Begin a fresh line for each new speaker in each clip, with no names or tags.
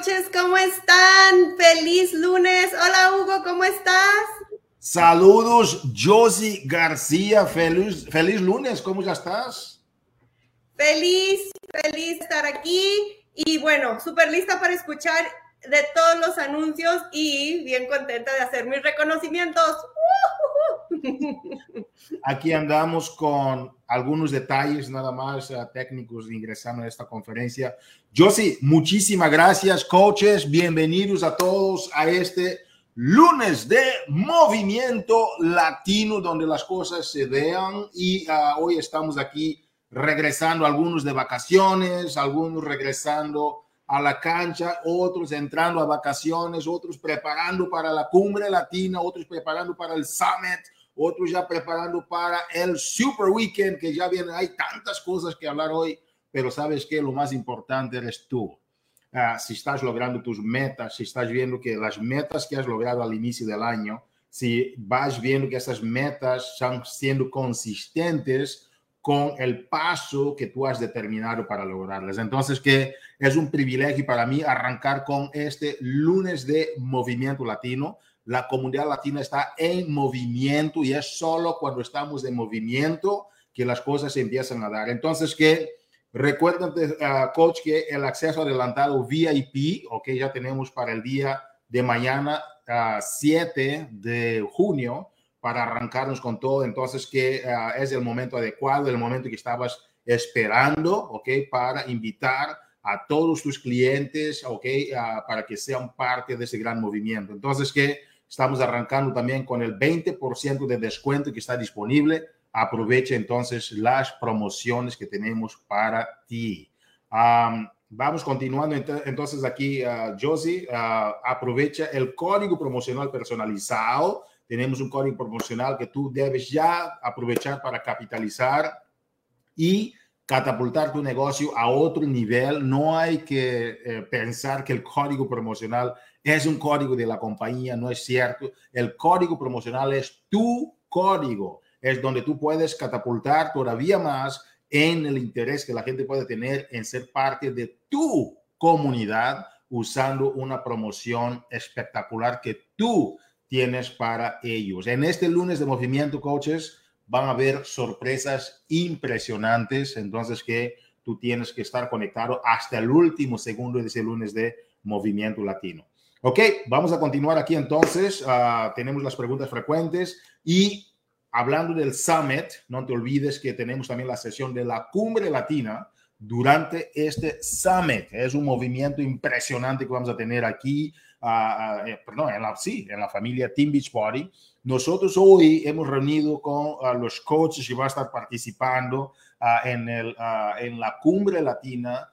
coaches, ¿cómo están? Feliz lunes. Hola, Hugo, ¿cómo estás?
Saludos, Josie García. Feliz, feliz lunes, ¿cómo ya estás?
Feliz, feliz estar aquí y bueno, súper lista para escuchar de todos los anuncios y bien contenta de hacer mis reconocimientos.
Aquí andamos con algunos detalles nada más uh, técnicos ingresando a esta conferencia. Josie, muchísimas gracias, coaches. Bienvenidos a todos a este lunes de movimiento latino donde las cosas se vean y uh, hoy estamos aquí regresando algunos de vacaciones, algunos regresando a la cancha, otros entrando a vacaciones, otros preparando para la cumbre latina, otros preparando para el summit, otros ya preparando para el super weekend que ya viene. Hay tantas cosas que hablar hoy, pero sabes que lo más importante eres tú. Uh, si estás logrando tus metas, si estás viendo que las metas que has logrado al inicio del año, si vas viendo que esas metas están siendo consistentes, con el paso que tú has determinado para lograrlas. Entonces, que es un privilegio para mí arrancar con este lunes de movimiento latino. La comunidad latina está en movimiento y es solo cuando estamos en movimiento que las cosas empiezan a dar. Entonces, que recuerden, uh, coach, que el acceso adelantado VIP, ok, ya tenemos para el día de mañana, uh, ah, 7 de junio, para arrancarnos con todo. Entonces, que uh, es el momento adecuado, el momento que estabas esperando, ¿ok? Para invitar a todos tus clientes, ¿ok? Uh, para que sean parte de ese gran movimiento. Entonces, que estamos arrancando también con el 20% de descuento que está disponible. Aprovecha entonces las promociones que tenemos para ti. Vamos continuando entonces aquí, uh, Josie, aprovecha el código promocional personalizado tenemos un código promocional que tú debes ya aprovechar para capitalizar y catapultar tu negocio a otro nivel. No hay que eh, pensar que el código promocional es un código de la compañía, no es cierto. El código promocional es tu código, es donde tú puedes catapultar todavía más en el interés que la gente puede tener en ser parte de tu comunidad usando una promoción espectacular que tú tienes para ellos. En este lunes de movimiento, coaches, van a haber sorpresas impresionantes, entonces que tú tienes que estar conectado hasta el último segundo de ese lunes de movimiento latino. Ok, vamos a continuar aquí entonces. Uh, tenemos las preguntas frecuentes y hablando del summit, no te olvides que tenemos también la sesión de la cumbre latina durante este summit. Es un movimiento impresionante que vamos a tener aquí uh, en la, sí, en la familia Team Beachbody. Nosotros hoy hemos reunido con los coaches y va a estar participando en, el, en la cumbre latina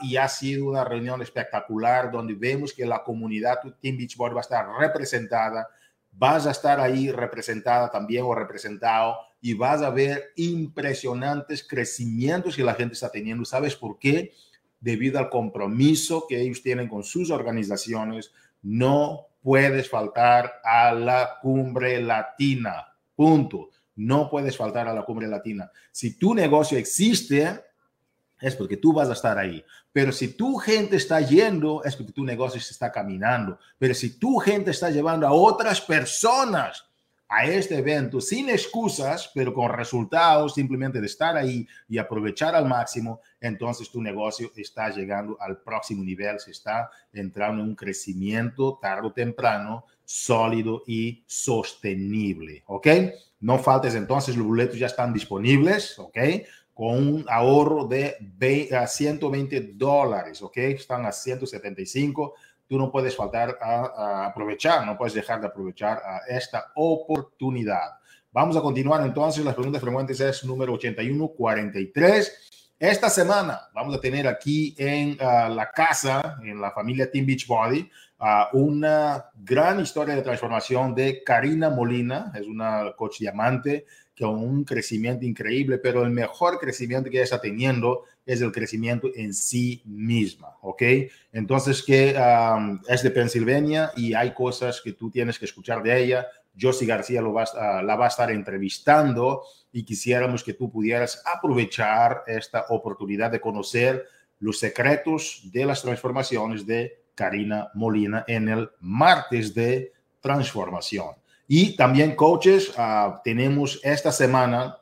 y ha sido una reunión espectacular donde vemos que la comunidad Team Beachbody va a estar representada. Vas a estar ahí representada también o representado y vas a ver impresionantes crecimientos que la gente está teniendo. ¿Sabes por qué? Debido al compromiso que ellos tienen con sus organizaciones, no puedes faltar a la cumbre latina. Punto. No puedes faltar a la cumbre latina. Si tu negocio existe, es porque tú vas a estar ahí. Pero si tu gente está yendo, es porque tu negocio se está caminando. Pero si tu gente está llevando a otras personas a este evento sin excusas, pero con resultados simplemente de estar ahí y aprovechar al máximo, entonces tu negocio está llegando al próximo nivel, se está entrando en un crecimiento tarde o temprano sólido y sostenible, ¿ok? No faltes entonces, los boletos ya están disponibles, ¿ok? Con un ahorro de 120 dólares, ¿ok? Están a 175 no puedes faltar a, aprovechar, no puedes dejar de aprovechar esta oportunidad. Vamos a continuar entonces. Las preguntas frecuentes es número 8143. Esta semana vamos a tener aquí en ah, la casa, en la familia Team Beachbody, uh, una gran historia de transformación de Karina Molina, es una coach diamante con un crecimiento increíble, pero el mejor crecimiento que está teniendo es el crecimiento en sí misma, ¿ok? Entonces, que es de Pensilvania y hay cosas que tú tienes que escuchar de ella. Josie García lo va, la va a estar entrevistando y quisiéramos que tú pudieras aprovechar esta oportunidad de conocer los secretos de las transformaciones de Karina Molina en el martes de transformación. Y también coaches, ah, tenemos esta semana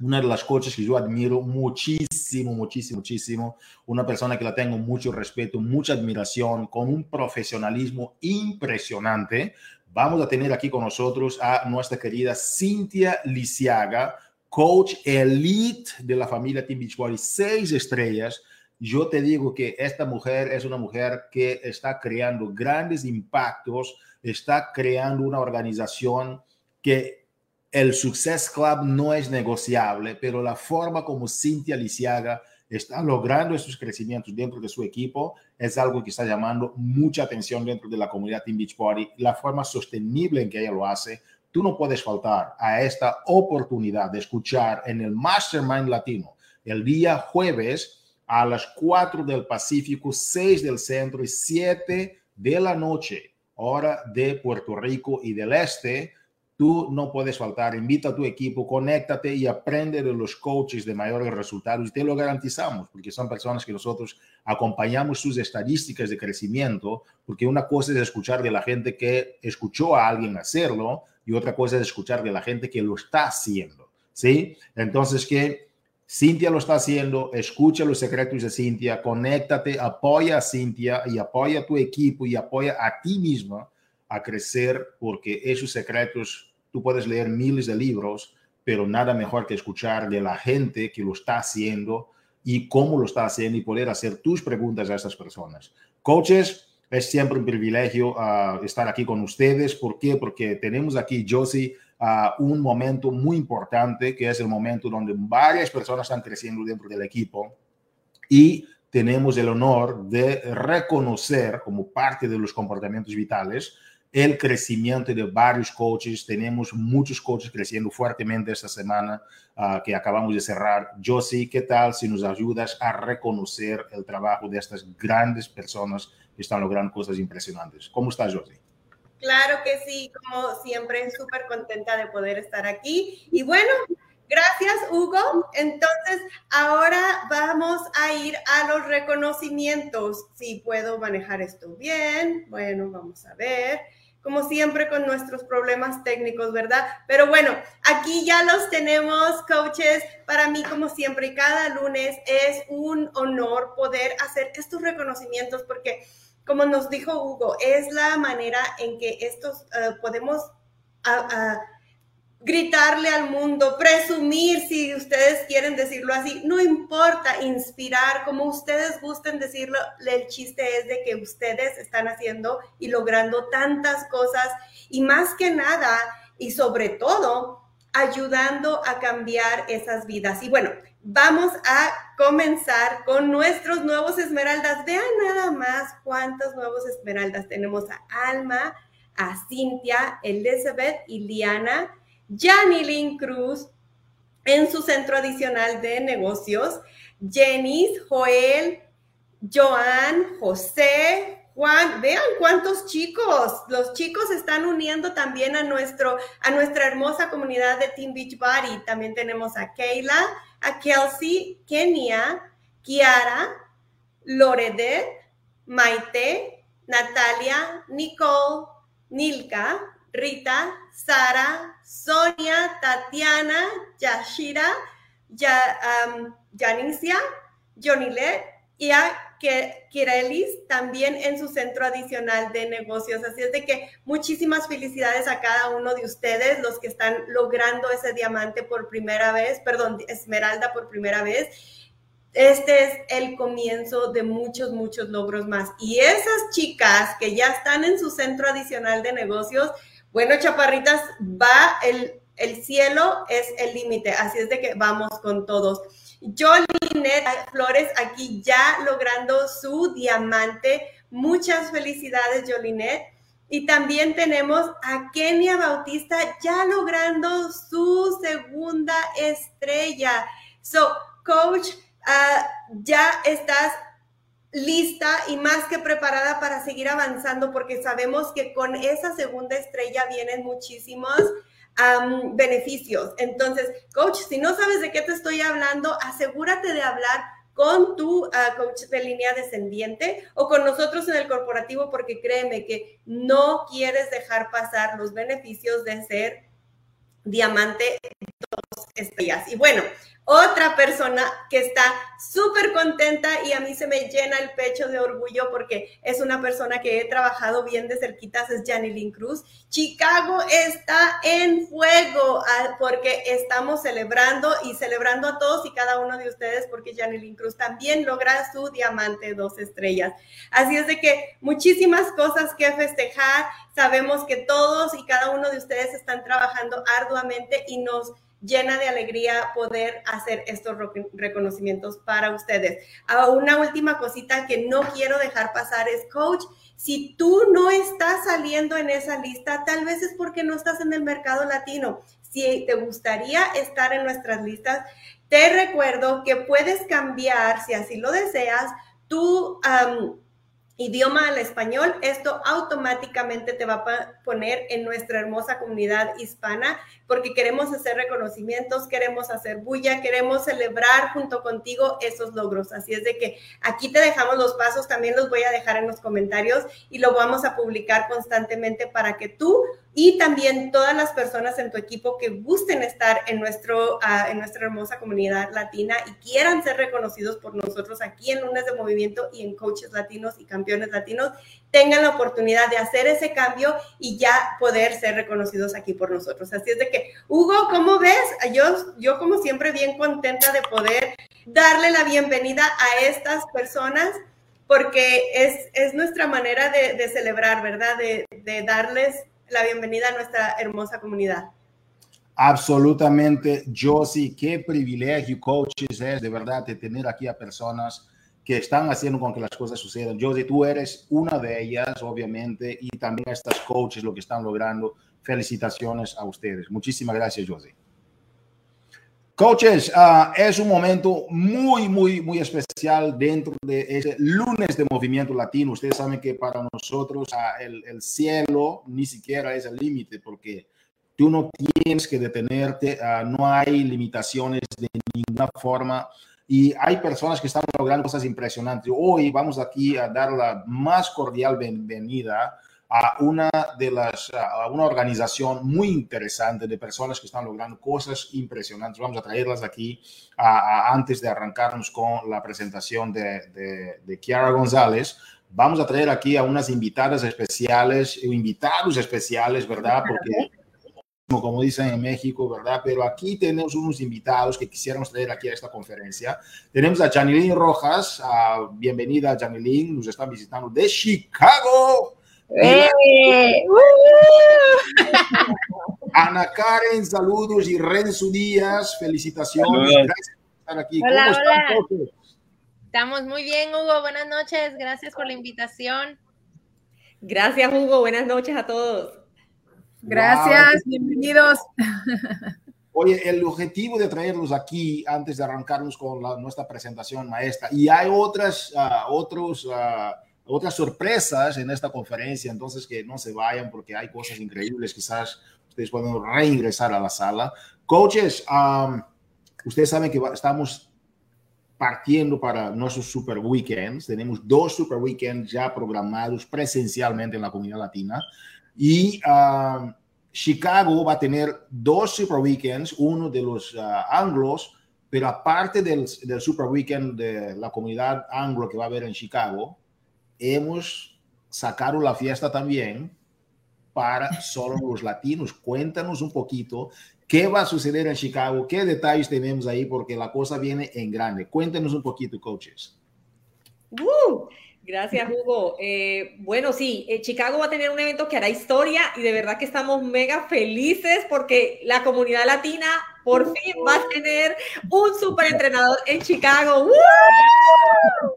una de las coaches que yo admiro muchísimo, muchísimo, muchísimo, una persona que la tengo mucho respeto, mucha admiración, con un profesionalismo impresionante. Vamos a tener aquí con nosotros a nuestra querida Cintia Lisiaga, coach elite de la familia Team Beachbody, seis estrellas. Yo te digo que esta mujer es una mujer que está creando grandes impactos, está creando una organización que el Success Club no es negociable, pero la forma como Cintia Lisiaga está logrando esos crecimientos dentro de su equipo es algo que está llamando mucha atención dentro de la comunidad Team Beachbody. La forma sostenible en que ella lo hace, tú no puedes faltar a esta oportunidad de escuchar en el Mastermind Latino el día jueves a las 4 del Pacífico, 6 del centro y 7 de la noche, hora de Puerto Rico y del este Tú no puedes faltar, invita a tu equipo, conéctate y aprende de los coaches de mayores resultados. Y te lo garantizamos, porque son personas que nosotros acompañamos sus estadísticas de crecimiento, porque una cosa es escuchar de la gente que escuchó a alguien hacerlo y otra cosa es escuchar de la gente que lo está haciendo. ¿Sí? Entonces, que Cintia lo está haciendo, escucha los secretos de Cintia, conéctate, apoya a Cintia y apoya a tu equipo y apoya a ti misma a crecer porque esos secretos, tú puedes leer miles de libros, pero nada mejor que escuchar de la gente que lo está haciendo y cómo lo está haciendo y poder hacer tus preguntas a esas personas. Coaches, es siempre un privilegio ah, estar aquí con ustedes. ¿Por qué? Porque tenemos aquí, Josie, uh, un momento muy importante, que es el momento donde varias personas están creciendo dentro del equipo y tenemos el honor de reconocer como parte de los comportamientos vitales el crecimiento de varios coaches. Tenemos muchos coaches creciendo fuertemente esta semana uh, que acabamos de cerrar. Josie, ¿qué tal si nos ayudas a reconocer el trabajo de estas grandes personas que están logrando cosas impresionantes? ¿Cómo estás, Josie?
Claro que sí, como siempre, súper contenta de poder estar aquí. Y bueno, Gracias, Hugo. Entonces, ahora vamos a ir a los reconocimientos. Si puedo manejar esto bien. Bueno, vamos a ver como siempre con nuestros problemas técnicos, ¿verdad? Pero bueno, aquí ya los tenemos, coaches. Para mí, como siempre, cada lunes es un honor poder hacer estos reconocimientos porque, como nos dijo Hugo, es la manera en que estos uh, podemos... Gritarle al mundo, presumir, si ustedes quieren decirlo así, no importa, inspirar, como ustedes gusten decirlo, el chiste es de que ustedes están haciendo y logrando tantas cosas y más que nada y sobre todo ayudando a cambiar esas vidas. Y bueno, vamos a comenzar con nuestros nuevos esmeraldas. Vean nada más cuántos nuevos esmeraldas tenemos a Alma, a Cintia, Elizabeth y Liana Janilyn Cruz en su centro adicional de negocios, Jenis, Joel, Joan, José, Juan, vean cuántos chicos, los chicos están uniendo también a, nuestro, a nuestra hermosa comunidad de Team Beach Body. También tenemos a Kayla, a Kelsey, Kenia, Kiara, Loredet, Maite, Natalia, Nicole, Nilka, Rita, Sara, Sonia, Tatiana, Yashira, ya, um, Janicia, Jonilet y a Kirelis también en su centro adicional de negocios. Así es de que muchísimas felicidades a cada uno de ustedes, los que están logrando ese diamante por primera vez, perdón, esmeralda por primera vez. Este es el comienzo de muchos, muchos logros más. Y esas chicas que ya están en su centro adicional de negocios, bueno, chaparritas, va el, el cielo es el límite, así es de que vamos con todos. Jolinet Flores aquí ya logrando su diamante. Muchas felicidades, Jolinet. Y también tenemos a Kenia Bautista ya logrando su segunda estrella. So, coach, ah, ya estás lista y más que preparada para seguir avanzando porque sabemos que con esa segunda estrella vienen muchísimos beneficios. Entonces, coach, si no sabes de qué te estoy hablando, asegúrate de hablar con tu ah, coach de línea descendiente o con nosotros en el corporativo, porque créeme que no quieres dejar pasar los beneficios de ser diamante dos estrellas. Y bueno, otra persona que está súper contenta y a mí se me llena el pecho de orgullo porque es una persona que he trabajado bien de cerquitas, es Janilyn Cruz. Chicago está en fuego ah, porque estamos celebrando y celebrando a todos y cada uno de ustedes porque Janilyn Cruz también logra su diamante dos estrellas. Así es de que muchísimas cosas que festejar. Sabemos que todos y cada uno de ustedes están trabajando arduamente y nos llena de alegría poder hacer estos reconocimientos para ustedes. Ah, una última cosita que no quiero dejar pasar es, coach, si tú no estás saliendo en esa lista, tal vez es porque no estás en el mercado latino. Si te gustaría estar en nuestras listas, te recuerdo que puedes cambiar, si así lo deseas, tu idioma al español, esto automáticamente te va a poner en nuestra hermosa comunidad hispana porque queremos hacer reconocimientos, queremos hacer bulla, queremos celebrar junto contigo esos logros. Así es de que aquí te dejamos los pasos, también los voy a dejar en los comentarios y lo vamos a publicar constantemente para que tú y también todas las personas en tu equipo que gusten estar en, nuestro, ah, en nuestra hermosa comunidad latina y quieran ser reconocidos por nosotros aquí en Lunes de Movimiento y en Coaches Latinos y Campeones Latinos, tengan la oportunidad de hacer ese cambio y ya poder ser reconocidos aquí por nosotros. Así es de que, Hugo, ¿cómo ves? Yo, yo como siempre bien contenta de poder darle la bienvenida a estas personas porque es, es nuestra manera de, de celebrar, ¿verdad? De, de darles la bienvenida a nuestra hermosa comunidad.
Absolutamente, Josie, qué privilegio, coaches, es de verdad de tener aquí a personas que están haciendo con que las cosas sucedan. Josie, tú eres una de ellas, obviamente, y también a estas coaches lo que están logrando. Felicitaciones a ustedes. Muchísimas gracias, Josie. Coaches, uh, es un momento muy, muy, muy especial dentro de ese lunes de movimiento latino. Ustedes saben que para nosotros uh, el, el, cielo ni siquiera es el límite porque tú no tienes que detenerte, uh, no hay limitaciones de ninguna forma y hay personas que están logrando cosas impresionantes. Hoy vamos aquí a dar la más cordial bienvenida a una de las, a una organización muy interesante de personas que están logrando cosas impresionantes. Vamos a traerlas aquí antes de arrancarnos con la presentación de, de, de Kiara González. Vamos a traer aquí a unas invitadas especiales, invitados especiales, ¿verdad? Porque como dicen en México, ¿verdad? Pero aquí tenemos unos invitados que quisiéramos traer aquí a esta conferencia. Tenemos a Janilín Rojas, bienvenida Janilín, nos están visitando de Chicago. ¡Eh! Ana Karen, saludos y Renzo Díaz, felicitaciones. Gracias por estar aquí.
Hola, ¿Cómo hola. Están, Estamos muy bien, Hugo. Buenas noches. Gracias por la invitación.
Gracias, Hugo. Buenas noches a todos.
Gracias, wow. bienvenidos.
Oye, el objetivo de traerlos aquí antes de arrancarnos con la, nuestra presentación maestra, y hay otras, uh, otros uh, otras sorpresas en esta conferencia, entonces que no se vayan porque hay cosas increíbles, quizás ustedes pueden reingresar a la sala. Coaches, um, ustedes saben que estamos partiendo para nuestros super weekends, tenemos dos super weekends ya programados presencialmente en la comunidad latina y um, Chicago va a tener dos super weekends, uno de los uh, anglos, pero aparte del, del super weekend de la comunidad anglo que va a haber en Chicago, hemos sacado la fiesta también para solo los latinos. Cuéntanos un poquito qué va a suceder en Chicago, qué detalles tenemos ahí, porque la cosa viene en grande. Cuéntanos un poquito, coaches.
Uh, gracias, Hugo. Eh, bueno, sí, eh, Chicago va a tener un evento que hará historia y de verdad que estamos mega felices porque la comunidad latina por fin va a tener un super entrenador en Chicago. ¡Woo!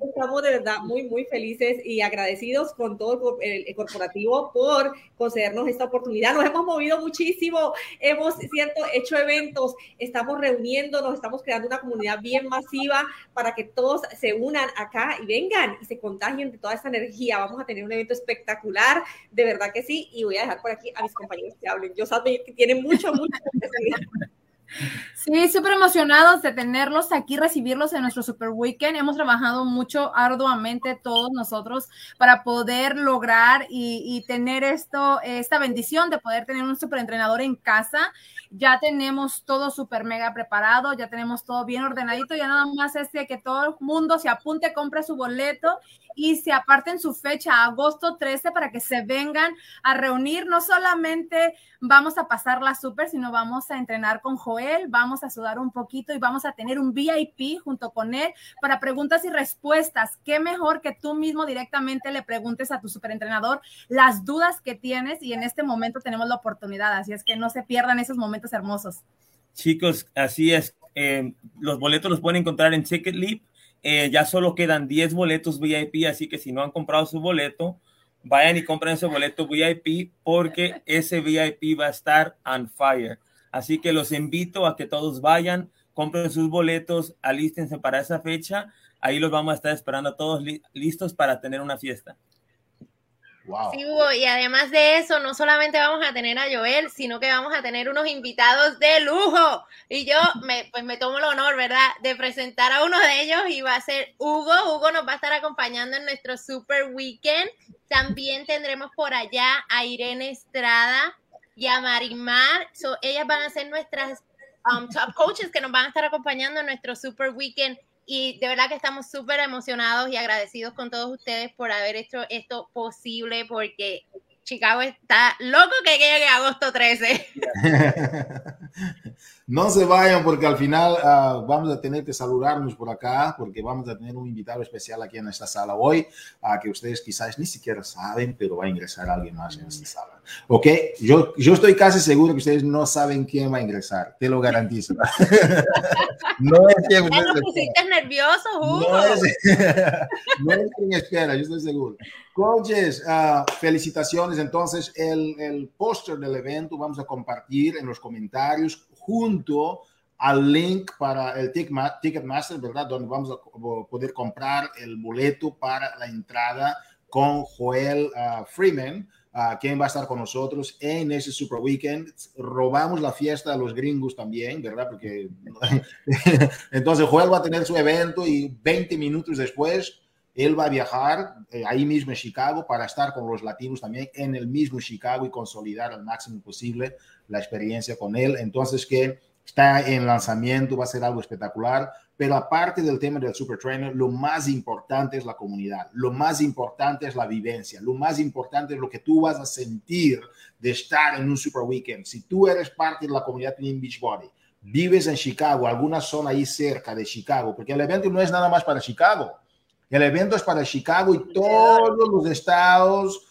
Estamos de verdad muy, muy felices y agradecidos con todo el, el, corporativo por concedernos esta oportunidad. Nos hemos movido muchísimo, hemos cierto, hecho eventos, estamos reuniéndonos, estamos creando una comunidad bien masiva para que todos se unan acá y vengan y se contagien de toda esta energía. Vamos a tener un evento espectacular, de verdad que sí, y voy a dejar por aquí a mis compañeros que hablen. Yo sé que tienen mucho, mucho
Sí, súper emocionados de tenerlos aquí, recibirlos en nuestro Super Weekend. Hemos trabajado mucho arduamente todos nosotros para poder lograr y, y tener esto, esta bendición de poder tener un super entrenador en casa. Ya tenemos todo súper mega preparado, ya tenemos todo bien ordenadito, ya nada más es que todo el mundo se apunte, compre su boleto y se aparten su fecha, agosto 13, para que se vengan a reunir. No solamente vamos a pasar la super, sino vamos a entrenar con Joel, vamos a sudar un poquito y vamos a tener un VIP junto con él para preguntas y respuestas. Qué mejor que tú mismo directamente le preguntes a tu superentrenador las dudas que tienes y en este momento tenemos la oportunidad, así es que no se pierdan esos momentos hermosos.
Chicos, así es. Eh, los boletos los pueden encontrar en Ticketleap eh, ya solo quedan 10 boletos VIP, así que si no han comprado su boleto, vayan y compren ese boleto VIP porque ese VIP va a estar on fire. Así que los invito a que todos vayan, compren sus boletos, alístense para esa fecha. Ahí los vamos a estar esperando todos listos para tener una fiesta.
Sí, Hugo, y además de eso, no solamente vamos a tener a Joel, sino que vamos a tener unos invitados de lujo. Y yo me, pues me tomo el honor, ¿verdad?, de presentar a uno de ellos y va a ser Hugo. Hugo nos va a estar acompañando en nuestro Super Weekend. También tendremos por allá a Irene Estrada y a Marimar. ellas van a ser nuestras um, top coaches que nos van a estar acompañando en nuestro Super Weekend y de verdad que estamos súper emocionados y agradecidos con todos ustedes por haber hecho esto posible porque Chicago está loco que llegue agosto 13.
No se vayan porque al final uh, vamos a tener que saludarnos por acá porque vamos a tener un invitado especial aquí en esta sala hoy uh, que ustedes quizás ni siquiera saben, pero va a ingresar alguien más en esta sala. Ok, yo, yo estoy casi seguro que ustedes no saben quién va a ingresar, te lo garantizo.
no es que ustedes nervioso, Hugo.
No es, no es quien espera, yo estoy seguro. Coaches, uh, felicitaciones. Entonces, el, el póster del evento vamos a compartir en los comentarios junto al link para el Ticketmaster, ¿verdad? Donde vamos a poder comprar el boleto para la entrada con Joel ah, Freeman, uh, quien va a estar con nosotros en ese Super Weekend. Robamos la fiesta a los gringos también, ¿verdad? Porque entonces Joel va a tener su evento y 20 minutos después él va a viajar eh, ahí mismo en Chicago para estar con los latinos también en el mismo Chicago y consolidar al máximo posible la experiencia con él. Entonces, que está en lanzamiento, va a ser algo espectacular. Pero aparte del tema del Super Trainer, lo más importante es la comunidad, lo más importante es la vivencia, lo más importante es lo que tú vas a sentir de estar en un Super Weekend. Si tú eres parte de la comunidad Team Beachbody, vives en Chicago, alguna zona ahí cerca de Chicago, porque el evento no es nada más para Chicago, el evento es para Chicago y todos los estados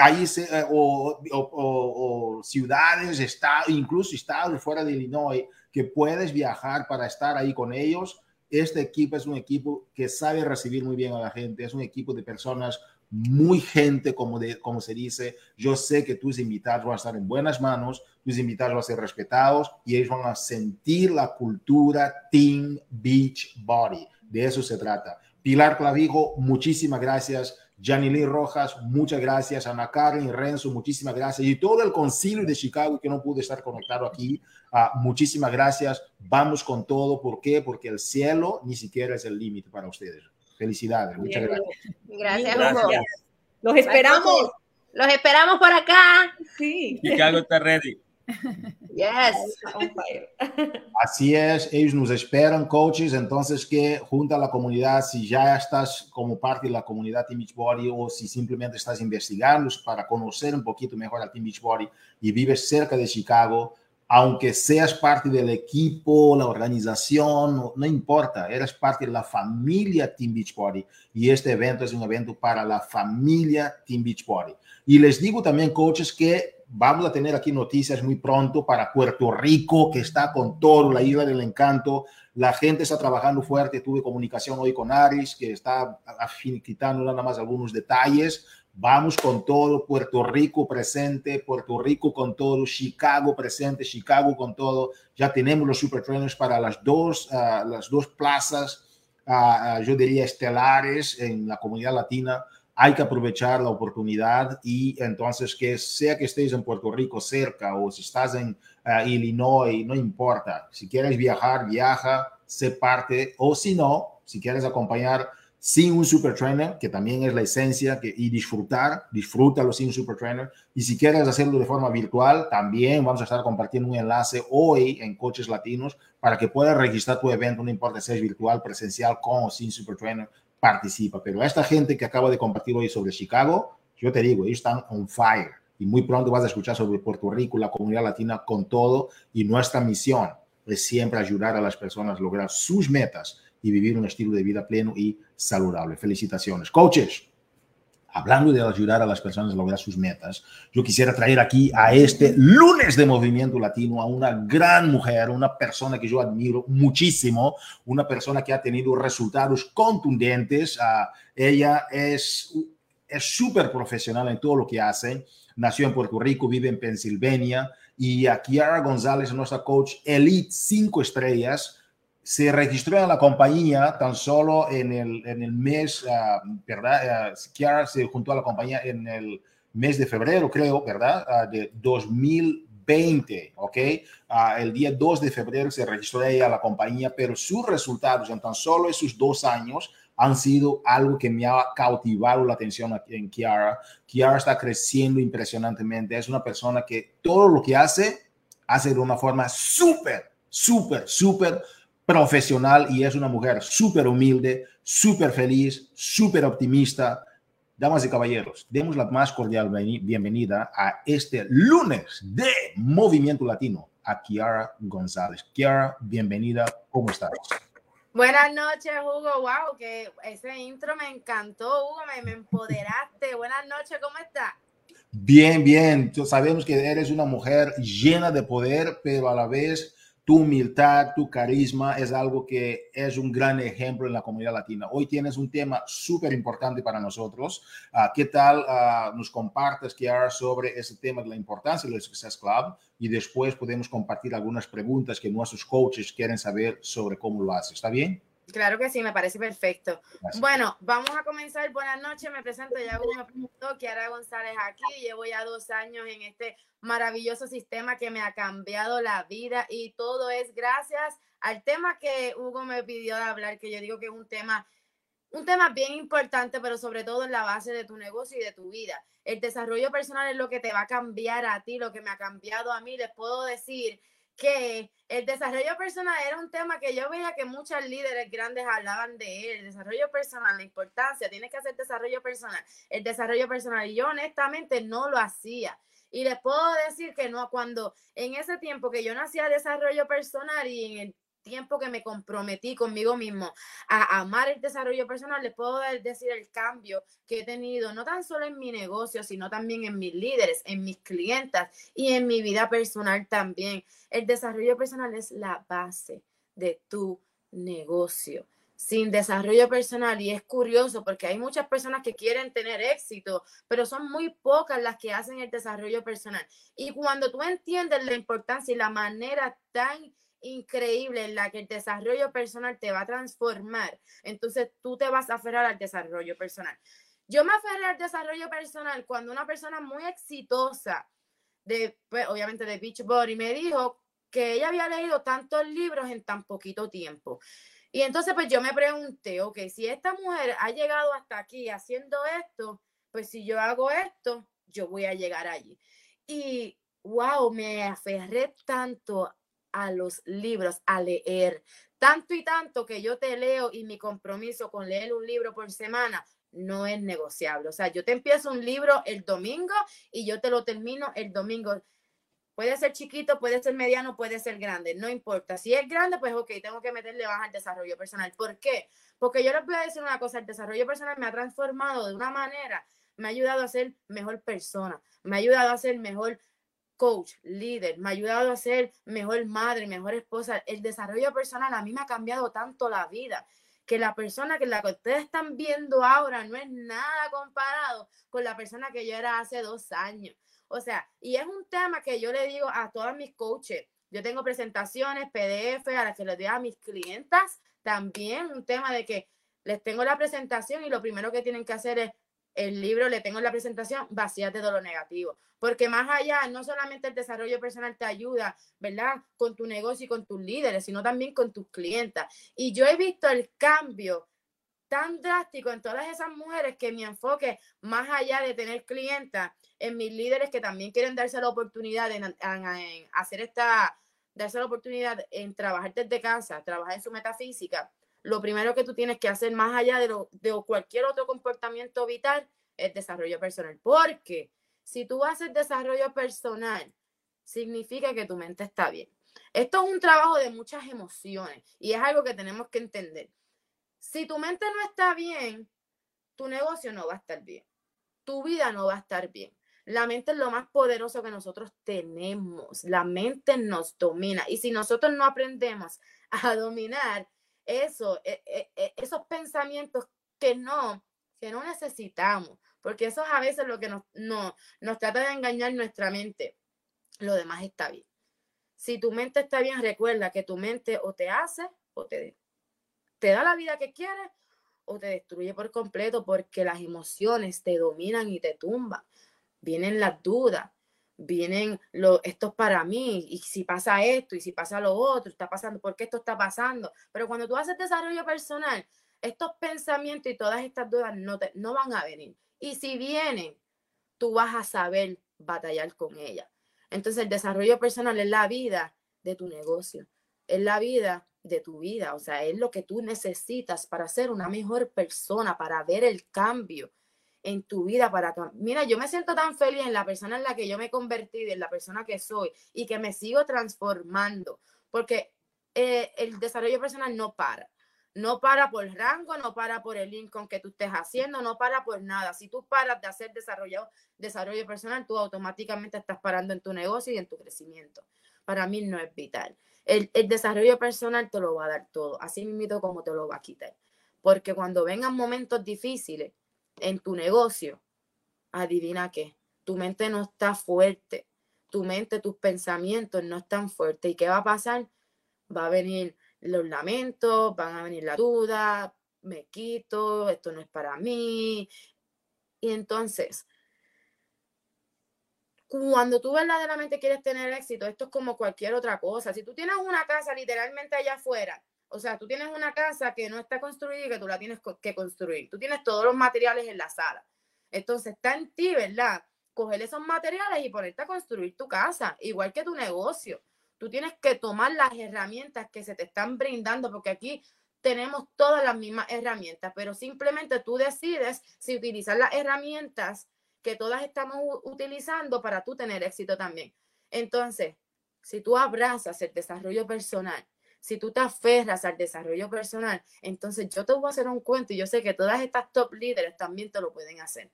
ahí eh, o, o, ciudades, estados, incluso estados fuera de Illinois, que puedes viajar para estar ahí con ellos. Este equipo es un equipo que sabe recibir muy bien a la gente, es un equipo de personas muy gente, como, de, como se dice. Yo sé que tus invitados van a estar en buenas manos, tus invitados van a ser respetados y ellos van a sentir la cultura Team Beach Body. De eso se trata. Pilar Clavijo, muchísimas gracias Janilín Rojas, muchas gracias. Ana Karen Renzo, muchísimas gracias. Y todo el concilio de Chicago que no pude estar conectado aquí, uh, muchísimas gracias. Vamos con todo. ¿Por qué? Porque el cielo ni siquiera es el límite para ustedes. Felicidades. Muchas gracias.
Gracias, gracias.
Los esperamos.
Los esperamos por acá.
Sí.
Chicago está ready.
Yes.
Así es, ellos nos esperan, coaches, entonces que junto a la comunidad, si ya estás como parte de la comunidad Team Beachbody o si simplemente estás investigando para conocer un poquito mejor a Team Beachbody y vives cerca de Chicago, aunque seas parte del equipo, la organización, no, no, importa, eres parte de la familia Team Beachbody y este evento es un evento para la familia Team Beachbody. Y les digo también, coaches, que Vamos a tener aquí noticias muy pronto para Puerto Rico, que está con todo, la isla del encanto. La gente está trabajando fuerte. Tuve comunicación hoy con Aris, que está quitando nada más algunos detalles. Vamos con todo, Puerto Rico presente, Puerto Rico con todo, Chicago presente, Chicago con todo. Ya tenemos los super trainers para las dos, uh, las dos plazas, uh, yo diría estelares en la comunidad latina hay que aprovechar la oportunidad y entonces que sea que estés en Puerto Rico cerca o si estás en uh, Illinois, no importa. Si quieres viajar, viaja, sé parte o si no, si quieres acompañar sin un super trainer, que también es la esencia, que, y disfrutar, disfrútalo sin super trainer. Y si quieres hacerlo de forma virtual, también vamos a estar compartiendo un enlace hoy en Coches Latinos para que puedas registrar tu evento, no importa si es virtual, presencial, con o sin super trainer, participa. Pero esta gente que acaba de compartir hoy sobre Chicago, yo te digo, ellos están on fire. Y muy pronto vas a escuchar sobre Puerto Rico, la comunidad latina con todo. Y nuestra misión es siempre ayudar a las personas a lograr sus metas y vivir un estilo de vida pleno y saludable. Felicitaciones. Coaches, hablando de ayudar a las personas a lograr sus metas, yo quisiera traer aquí a este lunes de Movimiento Latino a una gran mujer, una persona que yo admiro muchísimo, una persona que ha tenido resultados contundentes. Uh, ella es es súper profesional en todo lo que hace. Nació en Puerto Rico, vive en Pensilvania y a Kiara González, nuestra coach Elite 5 estrellas, se registró en la compañía tan solo en el, en el mes, uh, ¿verdad? Kiara se juntó a la compañía en el mes de febrero, creo, ¿verdad? Uh, de 2020, ¿ok? el día 2 de febrero se registró ella a la compañía, pero sus resultados en tan solo esos dos años han sido algo que me ha cautivado la atención en Kiara. Kiara está creciendo impresionantemente. Es una persona que todo lo que hace, hace de una forma súper, súper, súper profesional y es una mujer súper humilde, súper feliz, súper optimista. Damas y caballeros, demos la más cordial bienvenida a este lunes de Movimiento Latino a Kiara González. Kiara, bienvenida, ¿cómo estás?
Buenas noches, Hugo. Wow, que ese intro me encantó, Hugo. Me, me empoderaste. Buenas noches, ¿cómo estás?
Bien, bien. Sabemos que eres una mujer llena de poder, pero a la vez tu humildad, tu carisma es algo que es un gran ejemplo en la comunidad latina. Hoy tienes un tema súper importante para nosotros. Uh, ¿Qué tal uh, nos compartes, Kiara, sobre ese tema de la importancia del Success Club? Y después podemos compartir algunas preguntas que nuestros coaches quieren saber sobre cómo lo haces. ¿Está bien?
Claro que sí, me parece perfecto. Bueno, vamos a comenzar. Buenas noches, me presento ya me Kiara González aquí. Llevo ya dos años en este maravilloso sistema que me ha cambiado la vida y todo es gracias al tema que Hugo me pidió de hablar, que yo digo que es un tema, un tema bien importante, pero sobre todo en la base de tu negocio y de tu vida. El desarrollo personal es lo que te va a cambiar a ti, lo que me ha cambiado a mí. Les puedo decir que el desarrollo personal era un tema que yo veía que muchos líderes grandes hablaban de él, el desarrollo personal, la importancia, tienes que hacer desarrollo personal, el desarrollo personal, y yo honestamente no lo hacía. Y les puedo decir que no, cuando en ese tiempo que yo no hacía desarrollo personal y en el tiempo que me comprometí conmigo mismo a amar el desarrollo personal, les puedo decir el cambio que he tenido, no tan solo en mi negocio, sino también en mis líderes, en mis clientas y en mi vida personal también. El desarrollo personal es la base de tu negocio sin desarrollo personal y es curioso porque hay muchas personas que quieren tener éxito, pero son muy pocas las que hacen el desarrollo personal. Y cuando tú entiendes la importancia y la manera tan increíble en la que el desarrollo personal te va a transformar, entonces tú te vas a aferrar al desarrollo personal. Yo me aferré al desarrollo personal cuando una persona muy exitosa, pues, obviamente de Beachbody, me dijo que ella había leído tantos libros en tan poquito tiempo. Y entonces pues yo me pregunté, ok, si esta mujer ha llegado hasta aquí haciendo esto, pues si yo hago esto, yo voy a llegar allí. Y wow, me aferré tanto a los libros, a leer. Tanto y tanto que yo te leo y mi compromiso con leer un libro por semana no es negociable. O sea, yo te empiezo un libro el domingo y yo te lo termino el domingo. Puede ser chiquito, puede ser mediano, puede ser grande, no importa. Si es grande, pues ok, tengo que meterle baja al desarrollo personal. ¿Por qué? Porque yo les voy a decir una cosa, el desarrollo personal me ha transformado de una manera, me ha ayudado a ser mejor persona, me ha ayudado a ser mejor coach, líder, me ha ayudado a ser mejor madre, mejor esposa. El desarrollo personal a mí me ha cambiado tanto la vida que la persona que la que ustedes están viendo ahora no es nada comparado con la persona que yo era hace dos años. O sea, y es un tema que yo le digo a todas mis coaches. Yo tengo presentaciones, PDF, a las que les doy a mis clientas. También un tema de que les tengo la presentación y lo primero que tienen que hacer es el libro, le tengo la presentación, vacías de lo negativo. Porque más allá, no solamente el desarrollo personal te ayuda, ¿verdad? Con tu negocio y con tus líderes, sino también con tus clientas. Y yo he visto el cambio tan drástico en todas esas mujeres que mi enfoque, más allá de tener clientas, en mis líderes que también quieren darse la oportunidad en, en hacer esta, darse la oportunidad en trabajar desde casa, trabajar en su metafísica, lo primero que tú tienes que hacer más allá de, de cualquier otro comportamiento vital es desarrollo personal. Porque si tú haces desarrollo personal, significa que tu mente está bien. Esto es un trabajo de muchas emociones y es algo que tenemos que entender. Si tu mente no está bien, tu negocio no va a estar bien. Tu vida no va a estar bien. La mente es lo más poderoso que nosotros tenemos. La mente nos domina. Y si nosotros no aprendemos a dominar eso, e, e, e, esos pensamientos que no, que no necesitamos, porque eso es a veces lo que nos, no, nos trata de engañar nuestra mente. Lo demás está bien. Si tu mente está bien, recuerda que tu mente o te hace o te, te da la vida que quieres o te destruye por completo porque las emociones te dominan y te tumban. Vienen las dudas, vienen lo, esto es para mí, y si pasa esto, y si pasa lo otro, está pasando, ¿por qué esto está pasando? Pero cuando tú haces desarrollo personal, estos pensamientos y todas estas dudas no, te, no van a venir. Y si vienen, tú vas a saber batallar con ellas. Entonces el desarrollo personal es la vida de tu negocio, es la vida de tu vida, o sea, es lo que tú necesitas para ser una mejor persona, para ver el cambio en tu vida para mira yo me siento tan feliz en la persona en la que yo me convertí en la persona que soy y que me sigo transformando porque eh, el desarrollo personal no para no para por rango, no para por el income que tú estés haciendo, no para por nada. Si tú paras de hacer desarrollo, desarrollo personal, tú automáticamente estás parando en tu negocio y en tu crecimiento. Para mí no es vital. El desarrollo personal te lo va a dar todo, así mismo como te lo va a quitar. Porque cuando vengan momentos difíciles, en tu negocio, adivina qué, tu mente no está fuerte, tu mente, tus pensamientos no están fuertes. ¿Y qué va a pasar? Va a venir los lamentos, van a venir la duda, me quito, esto no es para mí. Y entonces, cuando tú verdaderamente quieres tener éxito, esto es como cualquier otra cosa. Si tú tienes una casa literalmente allá afuera o sea, tú tienes una casa que no está construida y que tú la tienes que construir. Tú tienes todos los materiales en la sala. Entonces está en ti, ¿verdad? Coger esos materiales y ponerte a construir tu casa, igual que tu negocio. Tú tienes que tomar las herramientas que se te están brindando, porque aquí tenemos todas las mismas herramientas, pero simplemente tú decides si utilizar las herramientas que todas estamos utilizando para tú tener éxito también. Entonces, si tú abrazas el desarrollo personal, si tú te aferras al desarrollo personal, entonces yo te voy a hacer un cuento y yo sé que todas estas top líderes también te lo pueden hacer.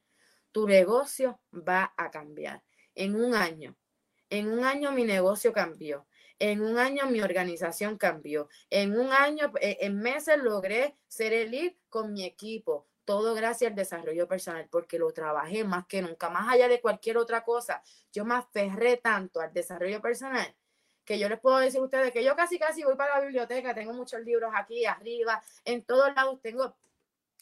Tu negocio va a cambiar. En un año, en un año mi negocio cambió. En un año mi organización cambió. En un año, eh, en meses logré ser el lead con mi equipo. Todo gracias al desarrollo personal, porque lo trabajé más que nunca, más allá de cualquier otra cosa. Yo me aferré tanto al desarrollo personal que yo les puedo decir a ustedes que yo casi casi voy para la biblioteca, tengo muchos libros aquí arriba, en todos lados tengo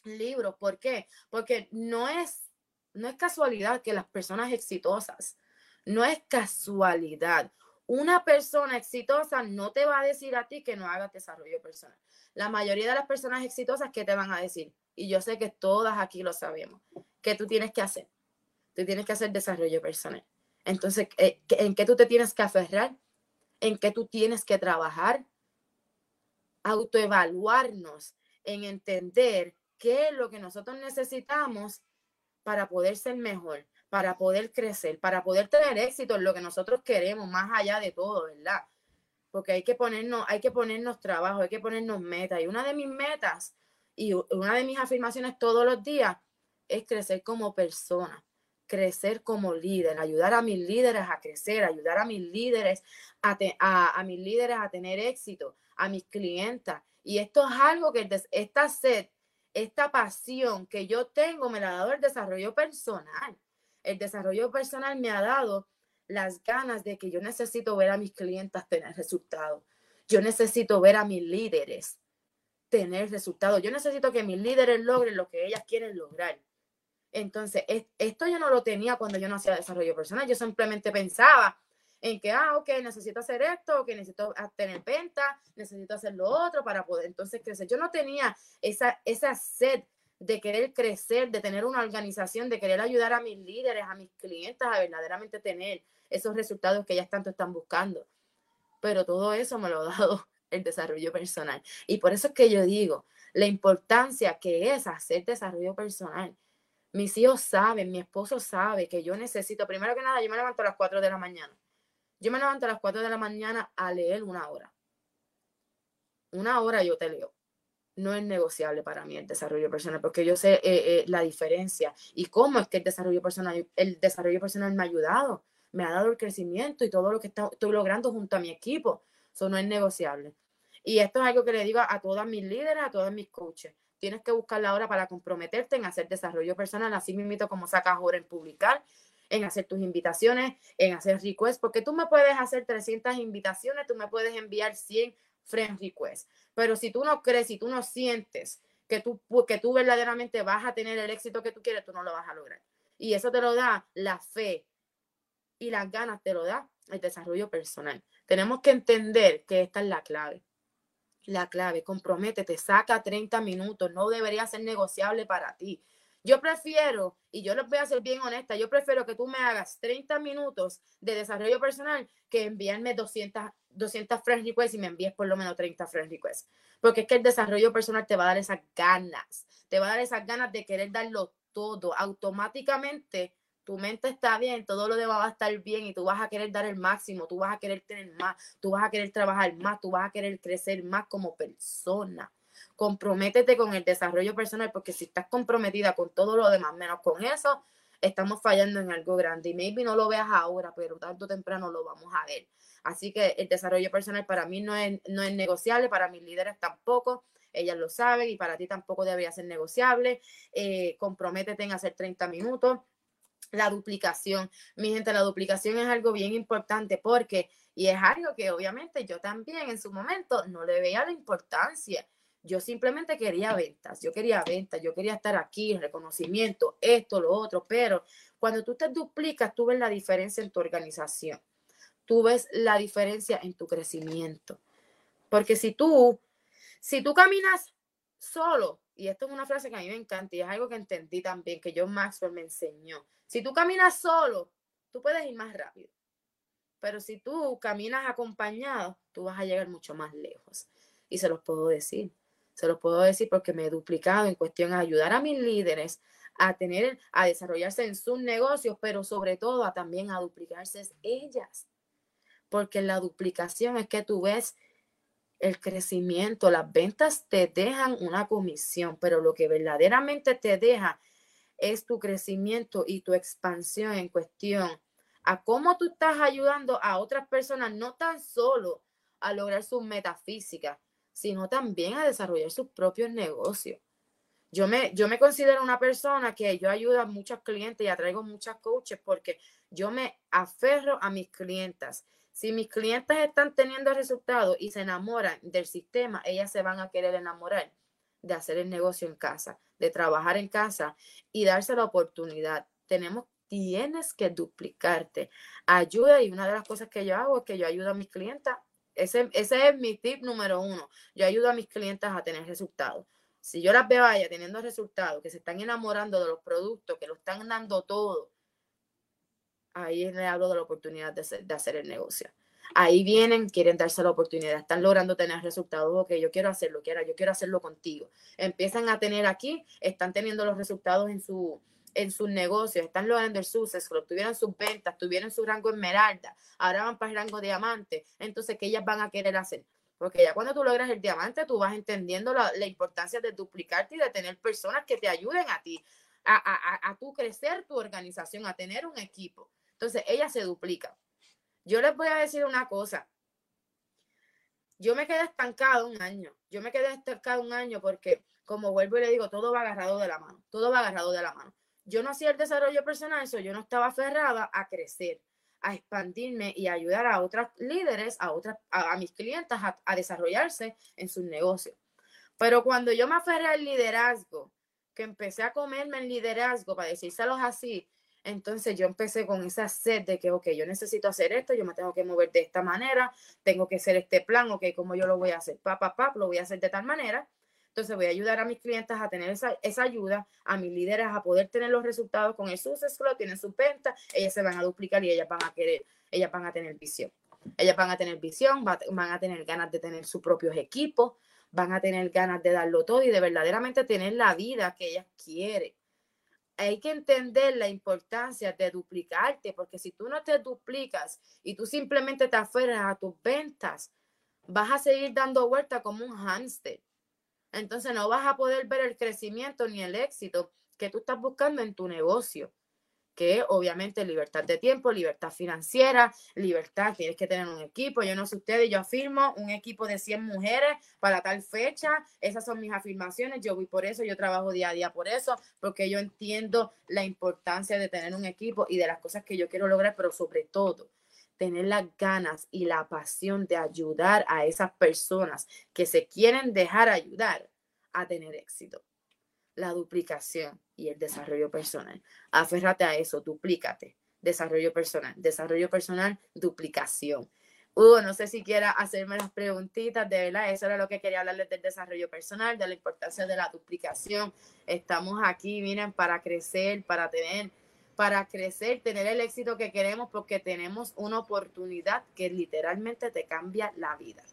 libros. ¿Por qué? Porque no es, no es casualidad que las personas exitosas, no es casualidad. Una persona exitosa no te va a decir a ti que no hagas desarrollo personal. La mayoría de las personas exitosas, ¿qué te van a decir? Y yo sé que todas aquí lo sabemos. ¿Qué tú tienes que hacer? Tú tienes que hacer desarrollo personal. Entonces, eh, ¿en qué tú te tienes que aferrar? En qué tú tienes que trabajar, autoevaluarnos, en entender qué es lo que nosotros necesitamos para poder ser mejor, para poder crecer, para poder tener éxito en lo que nosotros queremos, más allá de todo, ¿verdad? Porque hay que ponernos, hay que ponernos trabajo, hay que ponernos metas. Y una de mis metas y una de mis afirmaciones todos los días es crecer como persona crecer como líder, ayudar a mis líderes a crecer, ayudar a mis líderes a, a, mis líderes a tener éxito, a mis clientas. Y esto es algo que esta sed, esta pasión que yo tengo me la ha dado el desarrollo personal. El desarrollo personal me ha dado las ganas de que yo necesito ver a mis clientas tener resultados. Yo necesito ver a mis líderes tener resultados. Yo necesito que mis líderes logren lo que ellas quieren lograr. Entonces, esto yo no lo tenía cuando yo no hacía desarrollo personal. Yo simplemente pensaba en que, ah, ok, necesito hacer esto, que necesito tener venta, necesito hacer lo otro para poder entonces crecer. Yo no tenía esa, esa sed de querer crecer, de tener una organización, de querer ayudar a mis líderes, a mis clientes a verdaderamente tener esos resultados que ellas tanto están buscando. Pero todo eso me lo ha dado el desarrollo personal. Y por eso es que yo digo la importancia que es hacer desarrollo personal. Mis hijos saben, mi esposo sabe que yo necesito, primero que nada, yo me levanto a las 4 de la mañana. Yo me levanto a las 4 de la mañana a leer una hora. Una hora yo te leo. No es negociable para mí el desarrollo personal, porque yo sé eh, eh, la diferencia y cómo es que el desarrollo personal, el desarrollo personal me ha ayudado, me ha dado el crecimiento y todo lo que estoy logrando junto a mi equipo. Eso no es negociable. Y esto es algo que le digo a todas mis líderes, a todos mis coaches. Tienes que buscar la hora para comprometerte en hacer desarrollo personal, así mismo como sacas ahora en publicar, en hacer tus invitaciones, en hacer requests, porque tú me puedes hacer 300 invitaciones, tú me puedes enviar 100 friend requests, pero si tú no crees, si tú no sientes que tú, que tú verdaderamente vas a tener el éxito que tú quieres, tú no lo vas a lograr. Y eso te lo da la fe y las ganas, te lo da el desarrollo personal. Tenemos que entender que esta es la clave la clave. Comprométete, saca 30 minutos, no debería ser negociable para ti. Yo prefiero, y yo les voy a ser bien honesta, yo prefiero que tú me hagas 30 minutos de desarrollo personal que enviarme 200, 200 friend requests y me envíes por lo menos 30 friend requests. Porque es que el desarrollo personal te va a dar esas ganas, te va a dar esas ganas de querer darlo todo. Automáticamente tu mente está bien, todo lo demás va a estar bien y tú vas a querer dar el máximo, tú vas a querer tener más, tú vas a querer trabajar más, tú vas a querer crecer más como persona. Comprométete con el desarrollo personal porque si estás comprometida con todo lo demás, menos con eso, estamos fallando en algo grande y maybe no lo veas ahora, pero tanto temprano lo vamos a ver. Así que el desarrollo personal para mí no es, no es negociable, para mis líderes tampoco ellas lo saben y para ti tampoco debería ser negociable. Eh, comprométete en hacer 30 minutos la duplicación. Mi gente, la duplicación es algo bien importante porque, y es algo que obviamente yo también en su momento no le veía la importancia. Yo simplemente quería ventas, yo quería ventas, yo quería estar aquí, reconocimiento, esto, lo otro, pero cuando tú te duplicas, tú ves la diferencia en tu organización, tú ves la diferencia en tu crecimiento. Porque si tú, si tú caminas solo, y esto es una frase que a mí me encanta y es algo que entendí también, que John Maxwell me enseñó. Si tú caminas solo, tú puedes ir más rápido. Pero si tú caminas acompañado, tú vas a llegar mucho más lejos. Y se los puedo decir. Se los puedo decir porque me he duplicado en cuestión de ayudar a mis líderes a tener, a desarrollarse en sus negocios, pero sobre todo a también a duplicarse ellas. Porque la duplicación es que tú ves el crecimiento, las ventas te dejan una comisión, pero lo que verdaderamente te deja es tu crecimiento y tu expansión en cuestión a cómo tú estás ayudando a otras personas, no tan solo a lograr sus metafísicas, sino también a desarrollar sus propios negocios. Yo me, yo me considero una persona que yo ayudo a muchos clientes y atraigo muchas coaches porque yo me aferro a mis clientas si mis clientes están teniendo resultados y se enamoran del sistema, ellas se van a querer enamorar de hacer el negocio en casa, de trabajar en casa y darse la oportunidad. Tenemos, tienes que duplicarte. Ayuda y una de las cosas que yo hago es que yo ayudo a mis clientes. Ese, ese es mi tip número uno. Yo ayudo a mis clientes a tener resultados. Si yo las veo a ellas teniendo resultados, que se están enamorando de los productos, que lo están dando todo, ahí le hablo de la oportunidad de, hacer el negocio. Ahí vienen, quieren darse la oportunidad, están logrando tener resultados, ok, yo quiero hacerlo, quiero, yo quiero hacerlo contigo. Empiezan a tener aquí, están teniendo los resultados en su en sus negocios, están logrando el suceso, tuvieron sus ventas, tuvieron su rango esmeralda, ahora van para el rango diamante, entonces, ¿qué ellas van a querer hacer? Porque ya cuando tú logras el diamante, tú vas entendiendo la, la importancia de duplicarte y de tener personas que te ayuden a ti, a, a, a, tú crecer tu organización, a tener un equipo. Entonces, ella se duplica. Yo les voy a decir una cosa. Yo me quedé estancado un año. Yo me quedé estancado un año porque, como vuelvo y le digo, todo va agarrado de la mano. Todo va agarrado de la mano. Yo no hacía el desarrollo personal, eso yo no estaba aferrada a crecer, a expandirme y ayudar a otras líderes, a otras, a, mis clientes a, desarrollarse en sus negocios. Pero cuando yo me aferré al liderazgo, que empecé a comerme el liderazgo, para decírselos así, entonces yo empecé con esa sed de que, ok, yo necesito hacer esto, yo me tengo que mover de esta manera, tengo que hacer este plan, ok, ¿cómo yo lo voy a hacer? Papá, papá, lo voy a hacer de tal manera. Entonces voy a ayudar a mis clientes a tener esa, esa ayuda, a mis líderes a poder tener los resultados con el Success Club, tienen su venta, ellas se van a duplicar y ellas van a querer, ellas van a tener visión. Ellas van a tener visión, van a tener ganas de tener sus propios equipos, van a tener ganas de darlo todo y de verdaderamente tener la vida que ellas quieren hay que entender la importancia de duplicarte, porque si tú no te duplicas y tú simplemente te aferras a tus ventas, vas a seguir dando vuelta como un hámster. Entonces no vas a poder ver el crecimiento ni el éxito que tú estás buscando en tu negocio que obviamente libertad de tiempo, libertad financiera, libertad, tienes que tener un equipo. Yo no sé ustedes, yo afirmo un equipo de 100 mujeres para tal fecha. Esas son mis afirmaciones. Yo voy por eso, yo trabajo día a día por eso, porque yo entiendo la importancia de tener un equipo y de las cosas que yo quiero lograr, pero sobre todo tener las ganas y la pasión de ayudar a esas personas que se quieren dejar ayudar a tener éxito la duplicación y el desarrollo personal. Aférrate a eso, duplícate. Desarrollo personal, desarrollo personal, duplicación. Hugo, no sé si quiera hacerme las preguntitas, de verdad, eso era lo que quería hablarles del desarrollo personal, de la importancia de la duplicación. Estamos aquí, miren, para crecer, para tener, para crecer, tener el éxito que queremos, porque tenemos una oportunidad que literalmente te cambia la vida.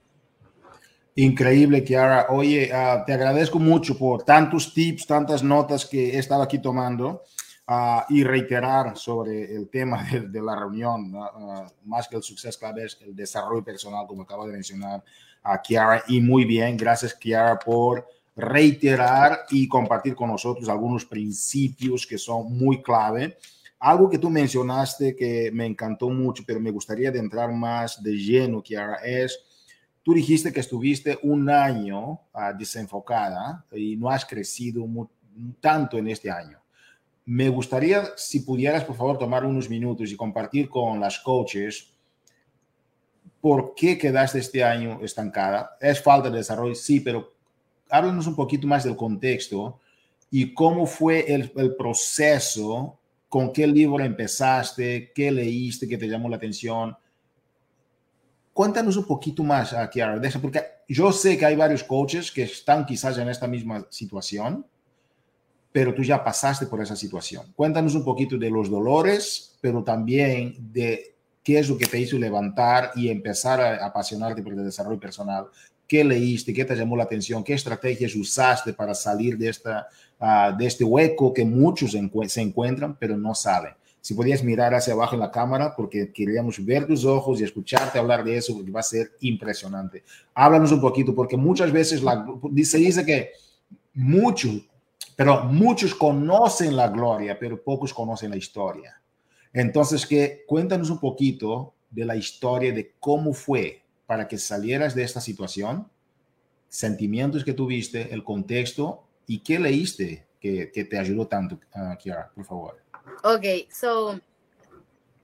Increíble, Kiara. Oye, ah, te agradezco mucho por tantos tips, tantas notas que he estado aquí tomando uh, y reiterar sobre el tema de, la reunión, uh, más que el suceso clave es el desarrollo personal, como acaba de mencionar a Kiara. Y muy bien, gracias, Kiara, por reiterar y compartir con nosotros algunos principios que son muy clave. Algo que tú mencionaste que me encantó mucho, pero me gustaría de entrar más de lleno, Kiara, es Tú dijiste que estuviste un año ah, desenfocada y no has crecido tanto en este año. Me gustaría, si pudieras, por favor, tomar unos minutos y compartir con las coaches por qué quedaste este año estancada. Es falta de desarrollo, sí, pero háblanos un poquito más del contexto y cómo fue el, proceso, con qué libro empezaste, qué leíste que te llamó la atención Cuéntanos un poquito más, Kiara, de eso, porque yo sé que hay varios coaches que están quizás en esta misma situación, pero tú ya pasaste por esa situación. Cuéntanos un poquito de los dolores, pero también de qué es lo que te hizo levantar y empezar a apasionarte por el desarrollo personal. ¿Qué leíste? ¿Qué te llamó la atención? ¿Qué estrategias usaste para salir de, esta, ah, de este hueco que muchos se encuentran, pero no saben? Si podías mirar hacia abajo en la cámara, porque queríamos ver tus ojos y escucharte hablar de eso, porque va a ser impresionante. Háblanos un poquito, porque muchas veces la, se dice que muchos, pero muchos conocen la gloria, pero pocos conocen la historia. Entonces, que cuéntanos un poquito de la historia de cómo fue para que salieras de esta situación, sentimientos que tuviste, el contexto y qué leíste que, te ayudó tanto, uh, Kiara, por favor.
Ok, so,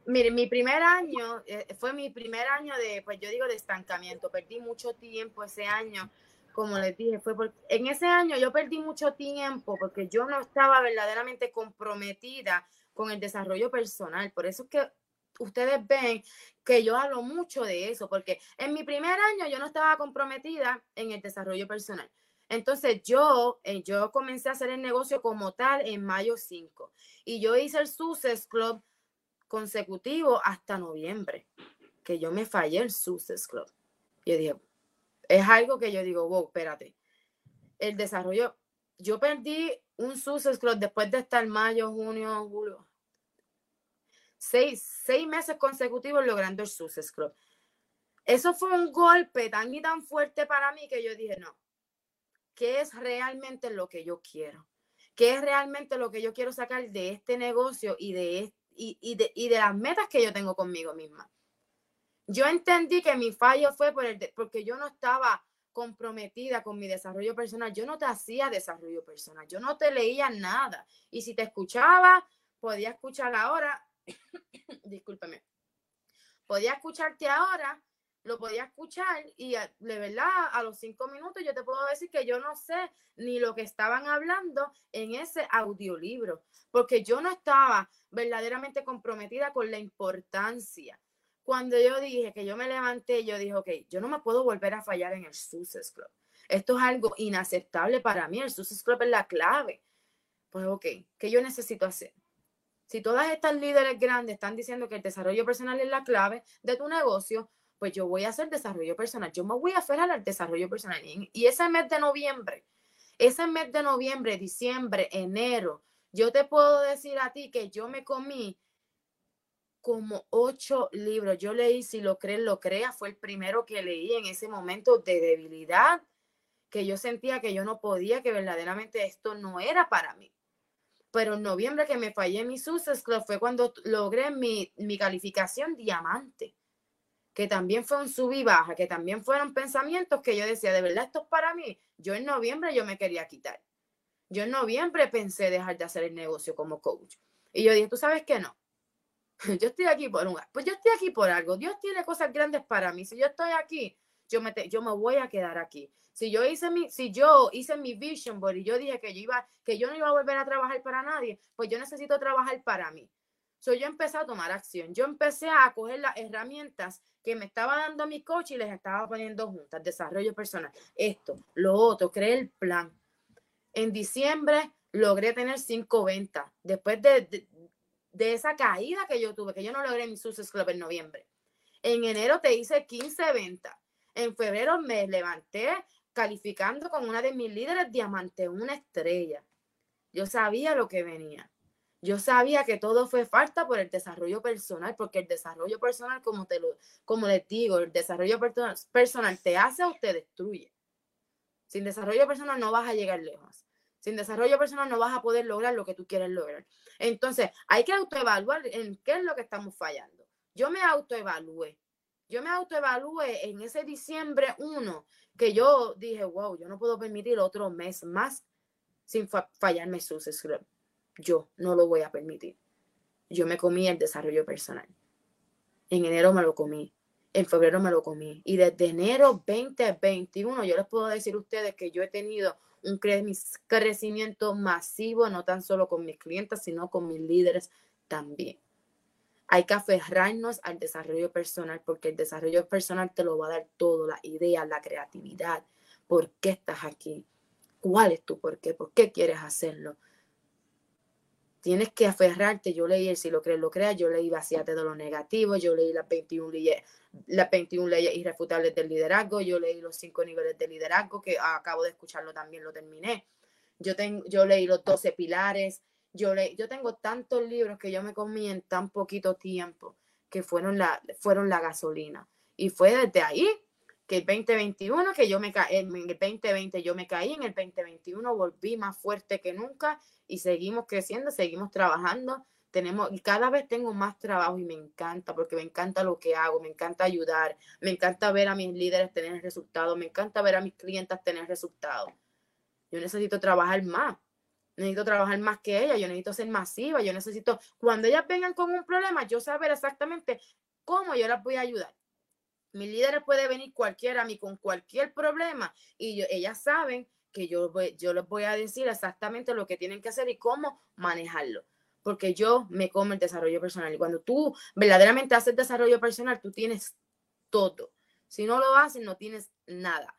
mire, mi primer año eh, fue mi primer año de, pues yo digo, de estancamiento. Perdí mucho tiempo ese año, como les dije, fue porque en ese año yo perdí mucho tiempo porque yo no estaba verdaderamente comprometida con el desarrollo personal. Por eso es que ustedes ven que yo hablo mucho de eso, porque en mi primer año yo no estaba comprometida en el desarrollo personal. Entonces yo, eh, yo comencé a hacer el negocio como tal en mayo 5 y yo hice el Success Club consecutivo hasta noviembre, que yo me fallé el Success Club. Yo dije, es algo que yo digo, wow, espérate. El desarrollo, yo perdí un Success Club después de estar mayo, junio, julio. Seis, seis meses consecutivos logrando el Success Club. Eso fue un golpe tan y tan fuerte para mí que yo dije, no, qué es realmente lo que yo quiero, qué es realmente lo que yo quiero sacar de este negocio y de, y, de, y de las metas que yo tengo conmigo misma. Yo entendí que mi fallo fue por el porque yo no estaba comprometida con mi desarrollo personal. Yo no te hacía desarrollo personal, yo no te leía nada. Y si te escuchaba, podía escuchar ahora, discúlpeme, podía escucharte ahora, lo podía escuchar y de verdad a los cinco minutos yo te puedo decir que yo no sé ni lo que estaban hablando en ese audiolibro, porque yo no estaba verdaderamente comprometida con la importancia. Cuando yo dije que yo me levanté, yo dije, ok, yo no me puedo volver a fallar en el Success Club. Esto es algo inaceptable para mí. El Success Club es la clave. Pues, ok, ¿qué yo necesito hacer? Si todas estas líderes grandes están diciendo que el desarrollo personal es la clave de tu negocio, pues yo voy a hacer desarrollo personal. Yo me voy a aferrar al desarrollo personal. Y ese mes de noviembre, ese mes de noviembre, diciembre, enero, yo te puedo decir a ti que yo me comí como ocho libros. Yo leí, si lo crees, lo crea, fue el primero que leí en ese momento de debilidad, que yo sentía que yo no podía, que verdaderamente esto no era para mí. Pero en noviembre que me fallé mi Success fue cuando logré mi, mi calificación diamante que también fue un sub y baja, que también fueron pensamientos que yo decía, de verdad esto es para mí. Yo en noviembre yo me quería quitar. Yo en noviembre pensé dejar de hacer el negocio como coach. Y yo dije, tú sabes que no. Yo estoy aquí por un... Pues yo estoy aquí por algo. Dios tiene cosas grandes para mí. Si yo estoy aquí, yo me, yo me voy a quedar aquí. Si yo hice mi, si yo hice mi vision board y yo dije que yo iba, que yo no iba a volver a trabajar para nadie, pues yo necesito trabajar para mí. So, yo empecé a tomar acción. Yo empecé a coger las herramientas que me estaba dando mi coach y les estaba poniendo juntas. Desarrollo personal. Esto, lo otro, creé el plan. En diciembre logré tener cinco ventas. Después de, de, esa caída que yo tuve, que yo no logré mi Success Club en noviembre. En enero te hice 15 ventas. En febrero me levanté calificando con una de mis líderes diamante, una estrella. Yo sabía lo que venía. Yo sabía que todo fue falta por el desarrollo personal, porque el desarrollo personal, como, te lo, como les digo, el desarrollo personal te hace o te destruye. Sin desarrollo personal no vas a llegar lejos. Sin desarrollo personal no vas a poder lograr lo que tú quieres lograr. Entonces, hay que autoevaluar en qué es lo que estamos fallando. Yo me autoevalué. Yo me autoevalué en ese diciembre 1 que yo dije, wow, yo no puedo permitir otro mes más sin fallarme su Club yo no lo voy a permitir. Yo me comí el desarrollo personal. En enero me lo comí. En febrero me lo comí. Y desde enero 2021, yo les puedo decir a ustedes que yo he tenido un crecimiento masivo, no tan solo con mis clientes, sino con mis líderes también. Hay que aferrarnos al desarrollo personal porque el desarrollo personal te lo va a dar todo, la idea, la creatividad. ¿Por qué estás aquí? ¿Cuál es tu por qué? ¿Por qué quieres hacerlo? Tienes que aferrarte. Yo leí el Si lo crees, lo creas. Yo leí Vacíate de lo negativo. Yo leí las 21 leyes, las 21 leyes irrefutables del liderazgo. Yo leí los cinco niveles de liderazgo, que acabo de escucharlo también, lo terminé. Yo, tengo, yo leí los 12 pilares. Yo, leí, yo tengo tantos libros que yo me comí en tan poquito tiempo que fueron la, fueron la gasolina. Y fue desde ahí que el 2021, que yo me caí, en el 2020 yo me caí, en el 2021 volví más fuerte que nunca y seguimos creciendo, seguimos trabajando. Tenemos, y cada vez tengo más trabajo y me encanta porque me encanta lo que hago, me encanta ayudar, me encanta ver a mis líderes tener resultados, me encanta ver a mis clientes tener resultados. Yo necesito trabajar más, necesito trabajar más que ellas, yo necesito ser masiva, yo necesito, cuando ellas vengan con un problema, yo saber exactamente cómo yo las voy a ayudar. Mis líderes puede venir cualquiera a mí con cualquier problema y ellas saben que yo, yo les voy a decir exactamente lo que tienen que hacer y cómo manejarlo. Porque yo me como el desarrollo personal. Y cuando tú verdaderamente haces desarrollo personal, tú tienes todo. Si no lo haces, no tienes nada.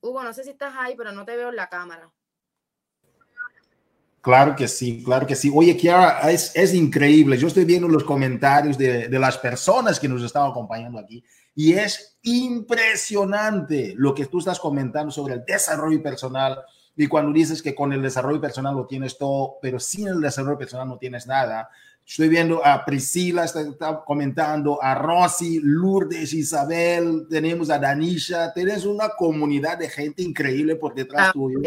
Hugo, no sé si estás ahí, pero no te veo en la cámara.
Claro que sí, claro que sí. Oye, Kiara, es, es increíble. Yo estoy viendo los comentarios de, de las personas que nos están acompañando aquí y es impresionante lo que tú estás comentando sobre el desarrollo personal. Y cuando dices que con el desarrollo personal lo tienes todo, pero sin el desarrollo personal no tienes nada. Estoy viendo a Priscila, está, comentando, a Rosy, Lourdes, Isabel, tenemos a Danisha, tienes una comunidad de gente increíble por detrás ah, tuyo.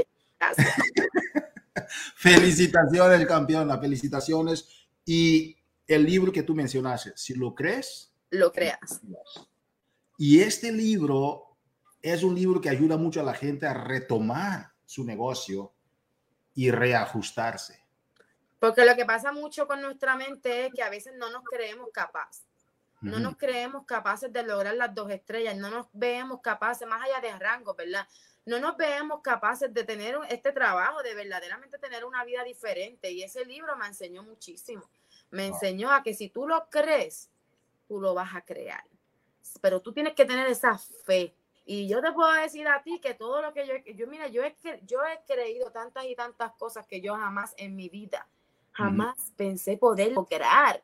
Felicitaciones, campeona, felicitaciones. Y el libro que tú mencionaste, si lo crees,
lo creas.
Y este libro es un libro que ayuda mucho a la gente a retomar su negocio y reajustarse.
Porque lo que pasa mucho con nuestra mente es que a veces no nos creemos capaz. no nos creemos capaces de lograr las dos estrellas, no nos vemos capaces, más allá de rango, ¿verdad? No nos vemos capaces de tener este trabajo, de verdaderamente tener una vida diferente. Y ese libro me enseñó muchísimo. Me enseñó a que si tú lo crees, tú lo vas a crear. Pero tú tienes que tener esa fe. Y yo te puedo decir a ti que todo lo que yo, yo mira, yo he, yo he creído tantas y tantas cosas que yo jamás en mi vida, jamás pensé poder lograr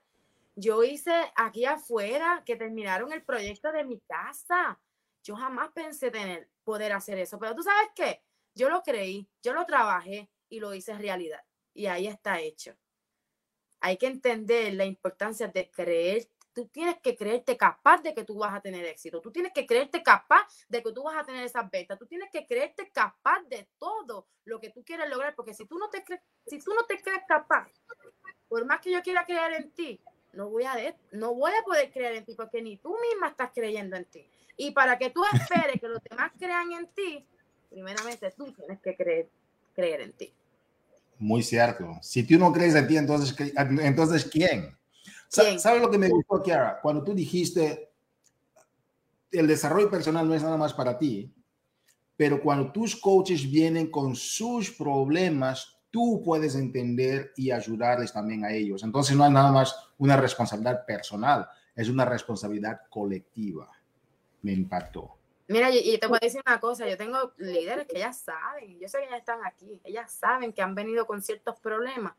yo hice aquí afuera que terminaron el proyecto de mi casa. Yo jamás pensé tener poder hacer eso, pero tú sabes qué, yo lo creí, yo lo trabajé y lo hice realidad. Y ahí está hecho. Hay que entender la importancia de creer. Tú tienes que creerte capaz de que tú vas a tener éxito. Tú tienes que creerte capaz de que tú vas a tener esas ventas. Tú tienes que creerte capaz de todo lo que tú quieres lograr. Porque si tú no te crees, si tú no te crees capaz, por más que yo quiera creer en ti, no voy a, no voy a poder creer en ti porque ni tú misma estás creyendo en ti. Y para que tú esperes que los demás crean en ti, primeramente tú tienes que creer, creer en ti.
Muy cierto. Si tú no crees en ti, entonces, entonces ¿quién? ¿Sabes lo que me gustó, Kiara? Cuando tú dijiste, el desarrollo personal no es nada más para ti, pero cuando tus coaches vienen con sus problemas, tú puedes entender y ayudarles también a ellos. Entonces no es nada más una responsabilidad personal, es una responsabilidad colectiva. Me impactó.
Mira, y, te voy a decir una cosa, yo tengo líderes que ya saben, yo sé que ya están aquí, ellas saben que han venido con ciertos problemas.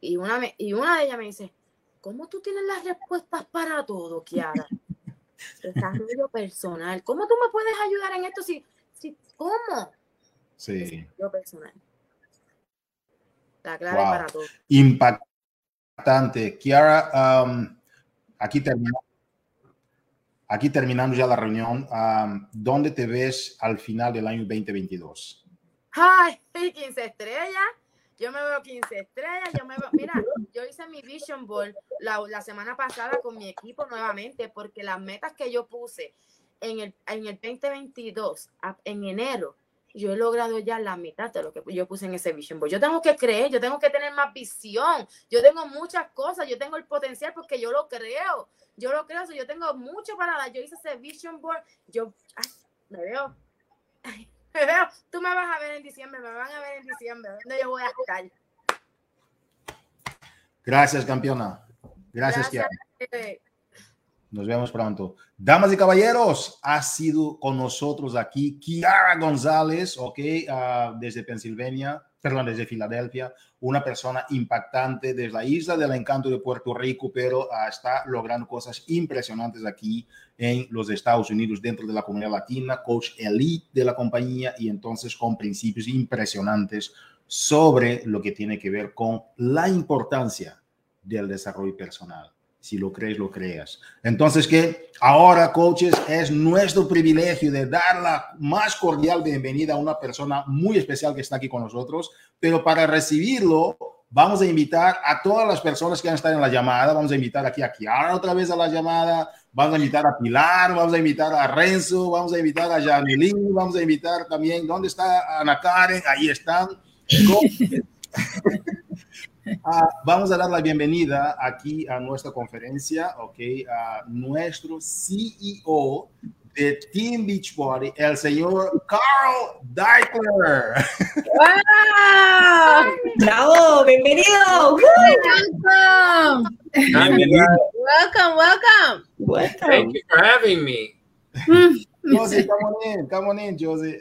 Y una, y una de ellas me dice, ¿cómo tú tienes las respuestas para todo, Kiara? Desarrollo personal. ¿Cómo tú me puedes ayudar en esto? Si, si, ¿Cómo?
Sí.
Desarrollo personal. La clave para todo.
Impactante. Kiara, um, aquí terminamos. Aquí terminando ya la reunión. Um, ¿Dónde te ves al final del año 2022?
Ay, 15 estrellas. Yo me veo 15 estrellas. Yo me veo, mira, yo hice mi Vision Board la, la, semana pasada con mi equipo nuevamente porque las metas que yo puse en el, en el 2022, en enero, yo he logrado ya la mitad de lo que yo puse en ese vision board. Yo tengo que creer, yo tengo que tener más visión. Yo tengo muchas cosas, yo tengo el potencial porque yo lo creo. Yo lo creo, yo tengo mucho para dar. Yo hice ese vision board, yo me veo. me veo. Tú me vas a ver en diciembre, me van a ver en diciembre. ¿Dónde yo voy a estar?
Gracias, campeona. Gracias, Gracias nos vemos pronto. Damas y caballeros, ha sido con nosotros aquí Kiara González, ok, uh, desde Pensilvania, perdón, desde Filadelfia, una persona impactante desde la isla del encanto de Puerto Rico, pero uh, está logrando cosas impresionantes aquí en los Estados Unidos, dentro de la comunidad latina, coach elite de la compañía y entonces con principios impresionantes sobre lo que tiene que ver con la importancia del desarrollo personal si lo crees, lo creas. Entonces, que ahora, coaches, es nuestro privilegio de dar la más cordial bienvenida a una persona muy especial que está aquí con nosotros, pero para recibirlo, vamos a invitar a todas las personas que han estado en la llamada, vamos a invitar aquí a Kiara otra vez a la llamada, vamos a invitar a Pilar, vamos a invitar a Renzo, vamos a invitar a Janilín, vamos a invitar también, ¿dónde está Ana Karen? Ahí están. Ah, vamos a dar la bienvenida aquí a nuestra conferencia, ok, a nuestro CEO de Team Beachbody, el señor Carl Deichler.
¡Wow! ¡Bravo! ¡Bienvenido!
Welcome. welcome, welcome.
Welcome. Thank you for having me.
Josie, come on in. Come on in, Josie.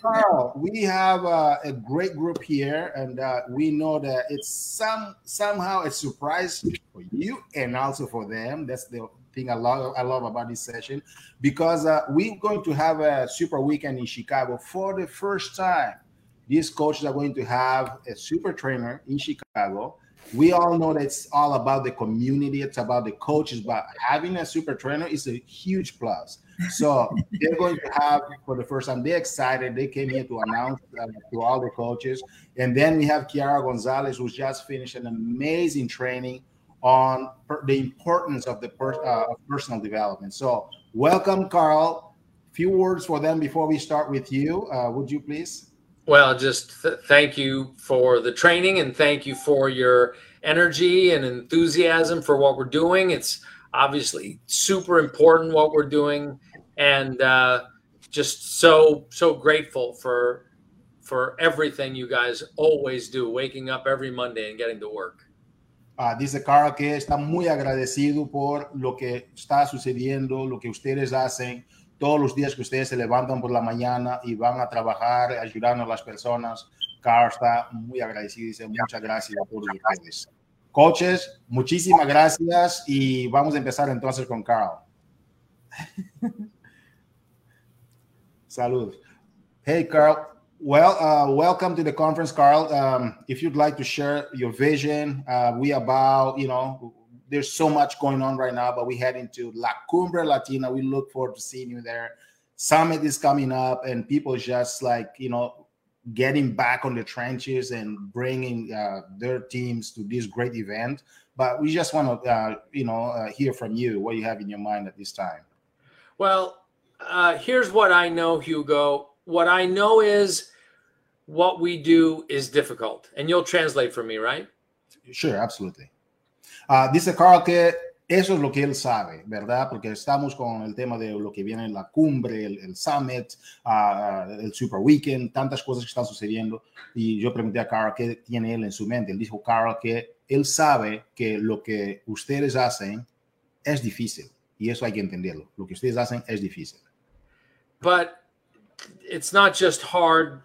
Carl, we have uh, a great group here, and uh, we know that it's some somehow a surprise for you and also for them. That's the thing I love I love about this session because uh, we're going to have a super weekend in Chicago for the first time. These coaches are going to have a super trainer in Chicago we all know that it's all about the community, it's about the coaches, but having a super trainer is a huge plus. So they're going to have for the first time. They're excited. They came here to announce uh, to all the coaches, and then we have Kiara Gonzalez, who's just finished an amazing training on per- the importance of the per- uh, personal development. So welcome, Carl. Few words for them before we start with you. Uh, would you please?
Well, just th- thank you for the training and thank you for your energy and enthusiasm for what we're doing. It's obviously super important what we're doing, and uh, just so so grateful for for everything you guys always do, waking up every Monday and getting to work.
Uh, dice Carl que está muy agradecido por lo que está sucediendo, lo que ustedes hacen todos los días que ustedes se levantan por la mañana y van a trabajar ayudando a las personas. Carl está muy agradecido, dice muchas gracias a todos ustedes. Coaches, muchísimas gracias y vamos a empezar entonces con Carl. Salud. Hey, Carl. Well, uh, welcome to the conference, Carl. Um, if you'd like to share your vision, uh, we about, you know, there's so much going on right now, but we head into La Cumbre Latina. We look forward to seeing you there. Summit is coming up, and people just like, you know, getting back on the trenches and bringing uh, their teams to this great event. But we just want to, uh, you know, uh, hear from you what you have in your mind at this time.
Well, uh, here's what I know, Hugo. What I know is what we do is difficult. And you'll translate for me, right?
Sure, absolutely. Uh, dice Carl que eso es lo que él sabe, ¿verdad? Porque estamos con el tema de lo que viene en la cumbre, el, el summit, uh, el super weekend, tantas cosas que están sucediendo. Y yo pregunté a Carl qué tiene él en su mente. Él dijo, Carl, que él sabe que lo que ustedes hacen es difícil. Y eso hay que entenderlo. Lo que ustedes hacen es difícil.
But it's not just hard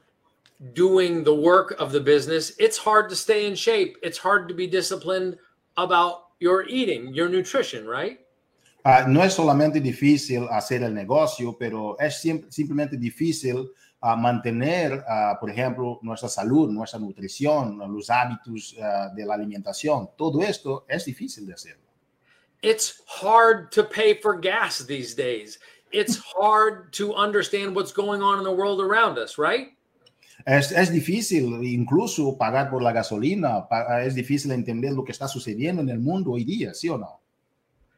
doing the work of the business. It's hard to stay in shape. It's hard to be disciplined about your eating, your nutrition, right?
Uh, no es solamente difícil hacer el negocio, pero es sim simplemente difícil uh, mantener, uh, por ejemplo, nuestra salud, nuestra nutrición, los hábitos de la alimentación. Todo esto es difícil de hacerlo.
It's hard to pay for gas these days. It's hard to understand what's going on in the world around us, right?
Es, es, difícil incluso pagar por la gasolina, es difícil entender lo que está sucediendo en el mundo hoy día, ¿sí o no?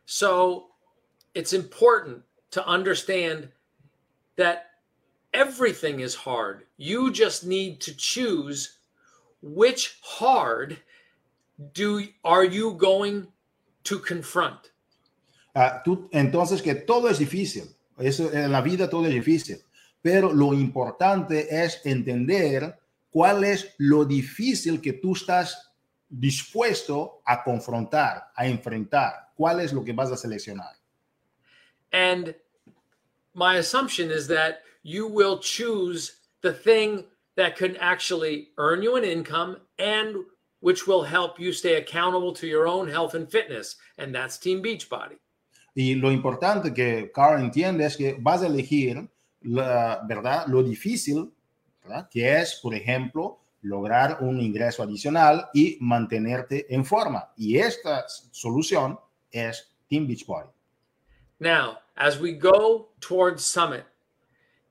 So, it's important to understand that everything is hard. You just need to choose which hard do are you going to confront.
Uh, tú, entonces que todo es difícil. Eso, en la vida todo es difícil pero lo importante es entender cuál es lo difícil que tú estás dispuesto a confrontar, a enfrentar, cuál es lo que vas a seleccionar.
And my assumption is that you will choose the thing that can actually earn you an income and which will help you stay accountable to your own health and fitness, and that's Team Beachbody.
Y lo importante que Carl entiende es que vas a elegir la, ¿verdad? Lo difícil, ¿verdad? Que es, por ejemplo, lograr un ingreso adicional y mantenerte en forma. Y esta solución es Team Beachbody.
Now, as we go towards Summit,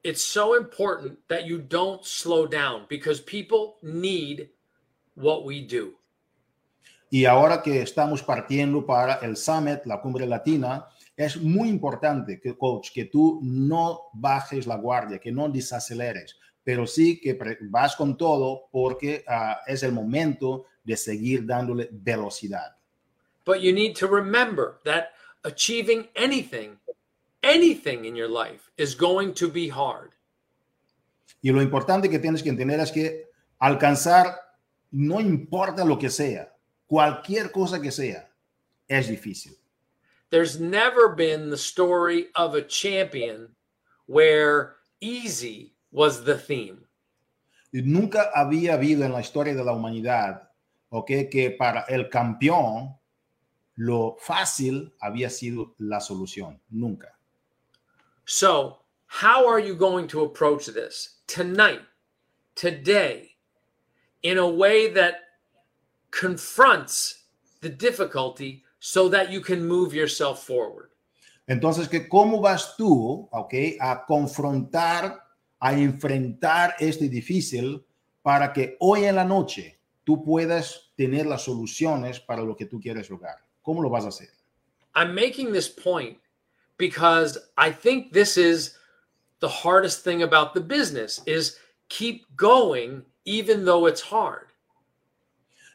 it's so important that you don't slow down because people need what we do.
Y ahora que estamos partiendo para el Summit, la cumbre latina, es muy importante, que, coach, que tú no bajes la guardia, que no desaceleres, pero sí que vas con todo porque uh, es el momento de seguir dándole velocidad.
But you need to remember that achieving anything, anything in your life is going to be hard.
Y lo importante que tienes que entender es que alcanzar, no importa lo que sea, cualquier cosa que sea, es difícil.
There's never been the story of a champion where easy was the theme.
Nunca había habido en la historia de la humanidad, okay, que para el campeón lo fácil había sido la solución. Nunca.
So, how are you going to approach this tonight, today, in a way that confronts the difficulty so that you can move yourself forward.
Entonces, que ¿cómo vas tú, okay, a confrontar, a enfrentar este difícil para que hoy en la noche tú puedas tener las soluciones para lo que tú quieres lograr? ¿Cómo lo vas a hacer?
I'm making this point because I think this is the hardest thing about the business is keep going even though it's hard.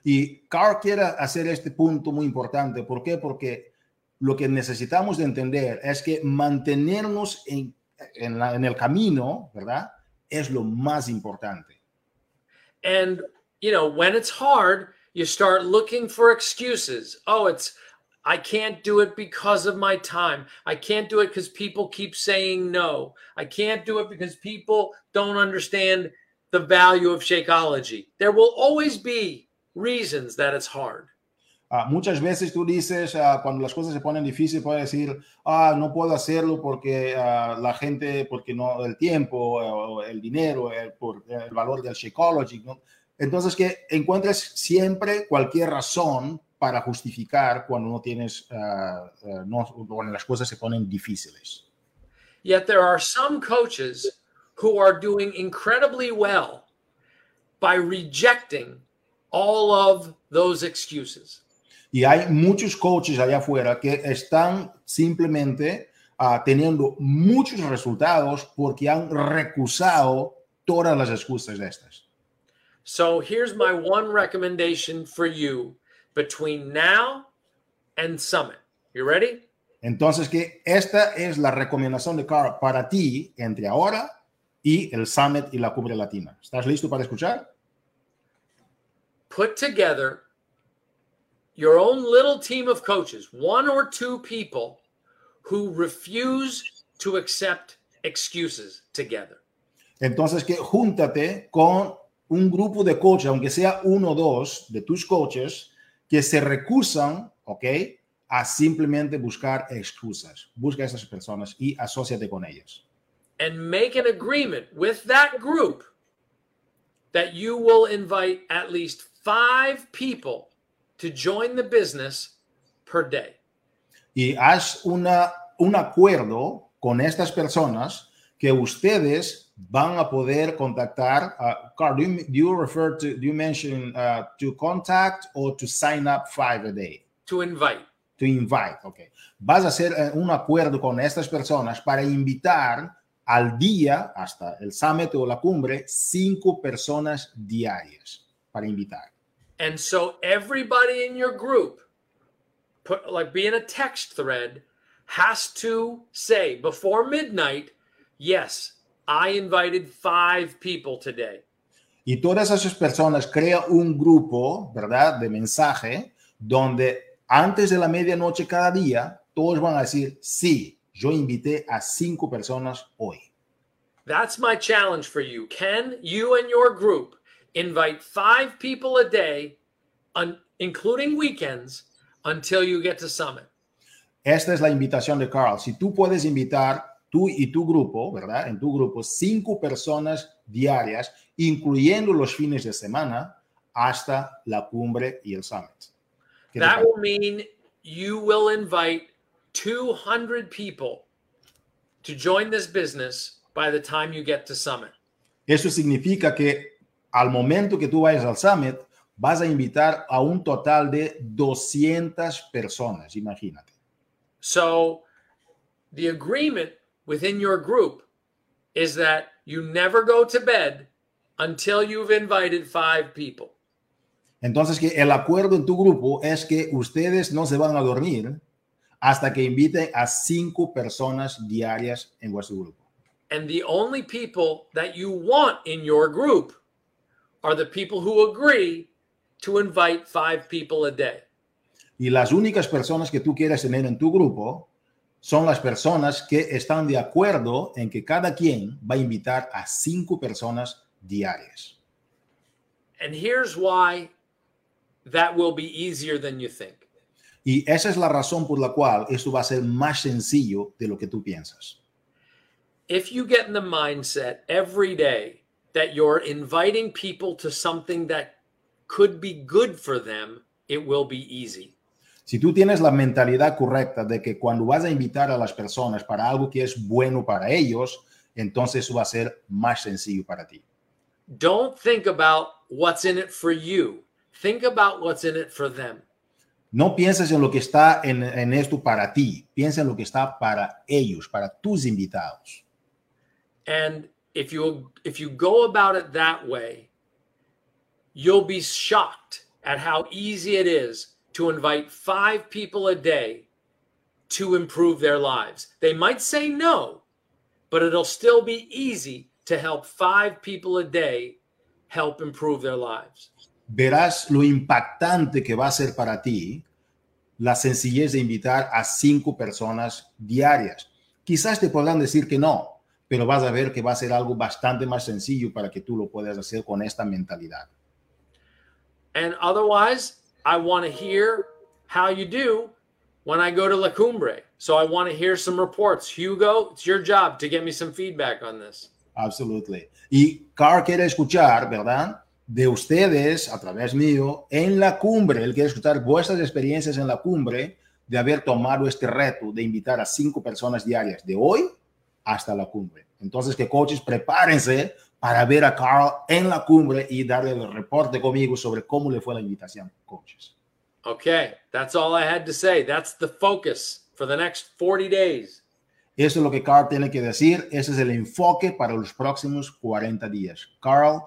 Y Carl quiere hacer este punto muy importante. ¿Por qué? Porque lo que necesitamos de entender es que mantenernos en, en, la, en el camino, ¿verdad? Es lo más importante.
And, you know, when it's hard, you start looking for excuses. Oh, it's, I can't do it because of my time. I can't do it because people keep saying no. I can't do it because people don't understand the value of Shakeology. There will always be reasons that it's hard.
Uh, muchas veces tú dices, uh, cuando las cosas se ponen difíciles, puedes decir, ah, no puedo hacerlo porque la gente, porque no, el tiempo, el dinero, el, por, el valor del. ¿no? Entonces, que encuentres siempre cualquier razón para justificar cuando no tienes, no, cuando las cosas se ponen difíciles.
Yet there are some coaches who are doing incredibly well by rejecting all of those excuses.
Y hay muchos coaches allá afuera que están simplemente uh, teniendo muchos resultados porque han recusado todas las excusas de estas.
So here's my one recommendation for you between now and Summit. You ready?
Entonces que esta es la recomendación de Carl para ti entre ahora y el Summit y la Cumbre Latina. ¿Estás listo para escuchar?
Put together your own little team of coaches, one or two people who refuse to accept excuses together.
Entonces, que júntate con un grupo de coaches, aunque sea uno o dos de tus coaches, que se recusan, ¿ok? A simplemente buscar excusas. Busca a esas personas y asóciate con ellas.
And make an agreement with that group that you will invite at least five people to join the business per day.
Y haz una, un acuerdo con estas personas que ustedes van a poder contactar. Uh, Carl, do you, do you refer to, do you mention uh, to contact or to sign up five a day?
To invite.
To invite, okay. Vas a hacer uh, un acuerdo con estas personas para invitar al día, hasta el summit o la cumbre, cinco personas diarias para invitar.
And so everybody in your group, put like being a text thread, has to say before midnight, yes, I invited five people today.
Y todas esas personas crean un grupo, ¿verdad? De mensaje, donde antes de la medianoche cada día, todos van a decir, sí, yo invité a cinco personas hoy.
That's my challenge for you. Can you and your group invite five people a day, un, including weekends, until you get to Summit.
Esta es la invitación de Carl. Si tú puedes invitar tú y tu grupo, ¿verdad? En tu grupo, cinco personas diarias, incluyendo los fines de semana, hasta la cumbre y el summit.
That will mean you will invite 200 people to join this business by the time you get to summit.
Eso significa que al momento que tú vayas al summit, vas a invitar a un total de 200 personas, imagínate.
So, the agreement within your group is that you never go to bed until you've invited five people.
Entonces, que el acuerdo en tu grupo es que ustedes no se van a dormir hasta que inviten a cinco personas diarias en vuestro grupo.
And the only people that you want in your group are the people who agree to invite five people a day.
Y las únicas personas que tú quieres tener en tu grupo son las personas que están de acuerdo en que cada quien va a invitar a cinco personas diarias.
And here's why that will be easier than you think.
Y esa es la razón por la cual esto va a ser más sencillo de lo que tú piensas.
If you get in the mindset every day that you're inviting people to something that could be good for them, it will be easy.
Si tú tienes la mentalidad correcta de que cuando vas a invitar a las personas para algo que es bueno para ellos, entonces eso va a ser más sencillo para ti.
Don't think about what's in it for you. Think about what's in it for them.
No pienses en lo que está en, en esto para ti. Piensa en lo que está para ellos, para tus invitados.
And if you if you go about it that way, you'll be shocked at how easy it is to invite five people a day to improve their lives. They might say no, but it'll still be easy to help five people a day help improve their lives.
Verás lo impactante que va a ser para ti la sencillez de invitar a cinco personas diarias. Quizás te podrán decir que no, pero vas a ver que va a ser algo bastante más sencillo para que tú lo puedas hacer con esta mentalidad.
And otherwise, I want to hear how you do when I go to La Cumbre. So I want to hear some reports. Hugo, it's your job to get me some feedback on this.
Absolutely. Y Carl quiere escuchar, ¿verdad? De ustedes, a través mío, en la cumbre. Él quiere escuchar vuestras experiencias en la cumbre de haber tomado este reto de invitar a cinco personas diarias de hoy hasta la cumbre. Entonces, que coaches, prepárense para ver a Carl en la cumbre y darle el reporte conmigo sobre cómo le fue la invitación, coaches.
Okay, that's all I had to say. That's the focus for the next 40 days.
Eso es lo que Carl tiene que decir. Ese es el enfoque para los próximos 40 días. Carl,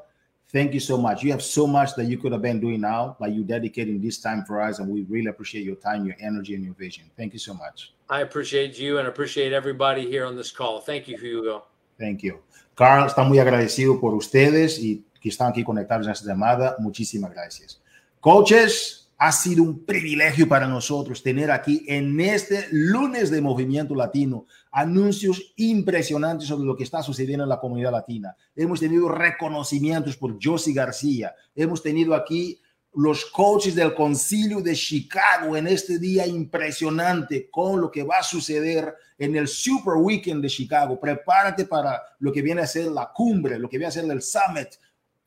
thank you so much. You have so much that you could have been doing now, but you dedicating this time for us, and we really appreciate your time, your energy, and your vision. Thank you so much.
I appreciate you and appreciate everybody here on this call. Thank you, Hugo.
Thank you. Carl está muy agradecido por ustedes y que están aquí conectados en esta llamada. Muchísimas gracias. Coaches, ha sido un privilegio para nosotros tener aquí en este lunes de Movimiento Latino anuncios impresionantes sobre lo que está sucediendo en la comunidad latina. Hemos tenido reconocimientos por Josie García. Hemos tenido aquí los coaches del concilio de Chicago en este día impresionante con lo que va a suceder en el Super Weekend de Chicago. Prepárate para lo que viene a ser la cumbre, lo que viene a ser el Summit.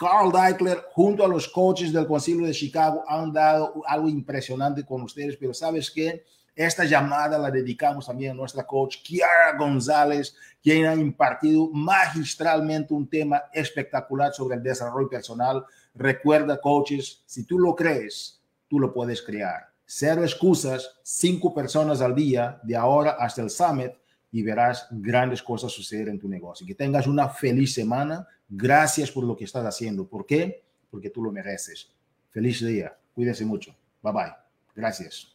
Carl Deichler junto a los coaches del concilio de Chicago han dado algo impresionante con ustedes, pero sabes que esta llamada la dedicamos también a nuestra coach Kiara González, quien ha impartido magistralmente un tema espectacular sobre el desarrollo personal Recuerda, coaches, si tú lo crees, tú lo puedes crear. Cero excusas, cinco personas al día, de ahora hasta el summit, y verás grandes cosas suceder en tu negocio. Que tengas una feliz semana. Gracias por lo que estás haciendo. ¿Por qué? Porque tú lo mereces. Feliz día. Cuídense mucho. Bye bye. Gracias.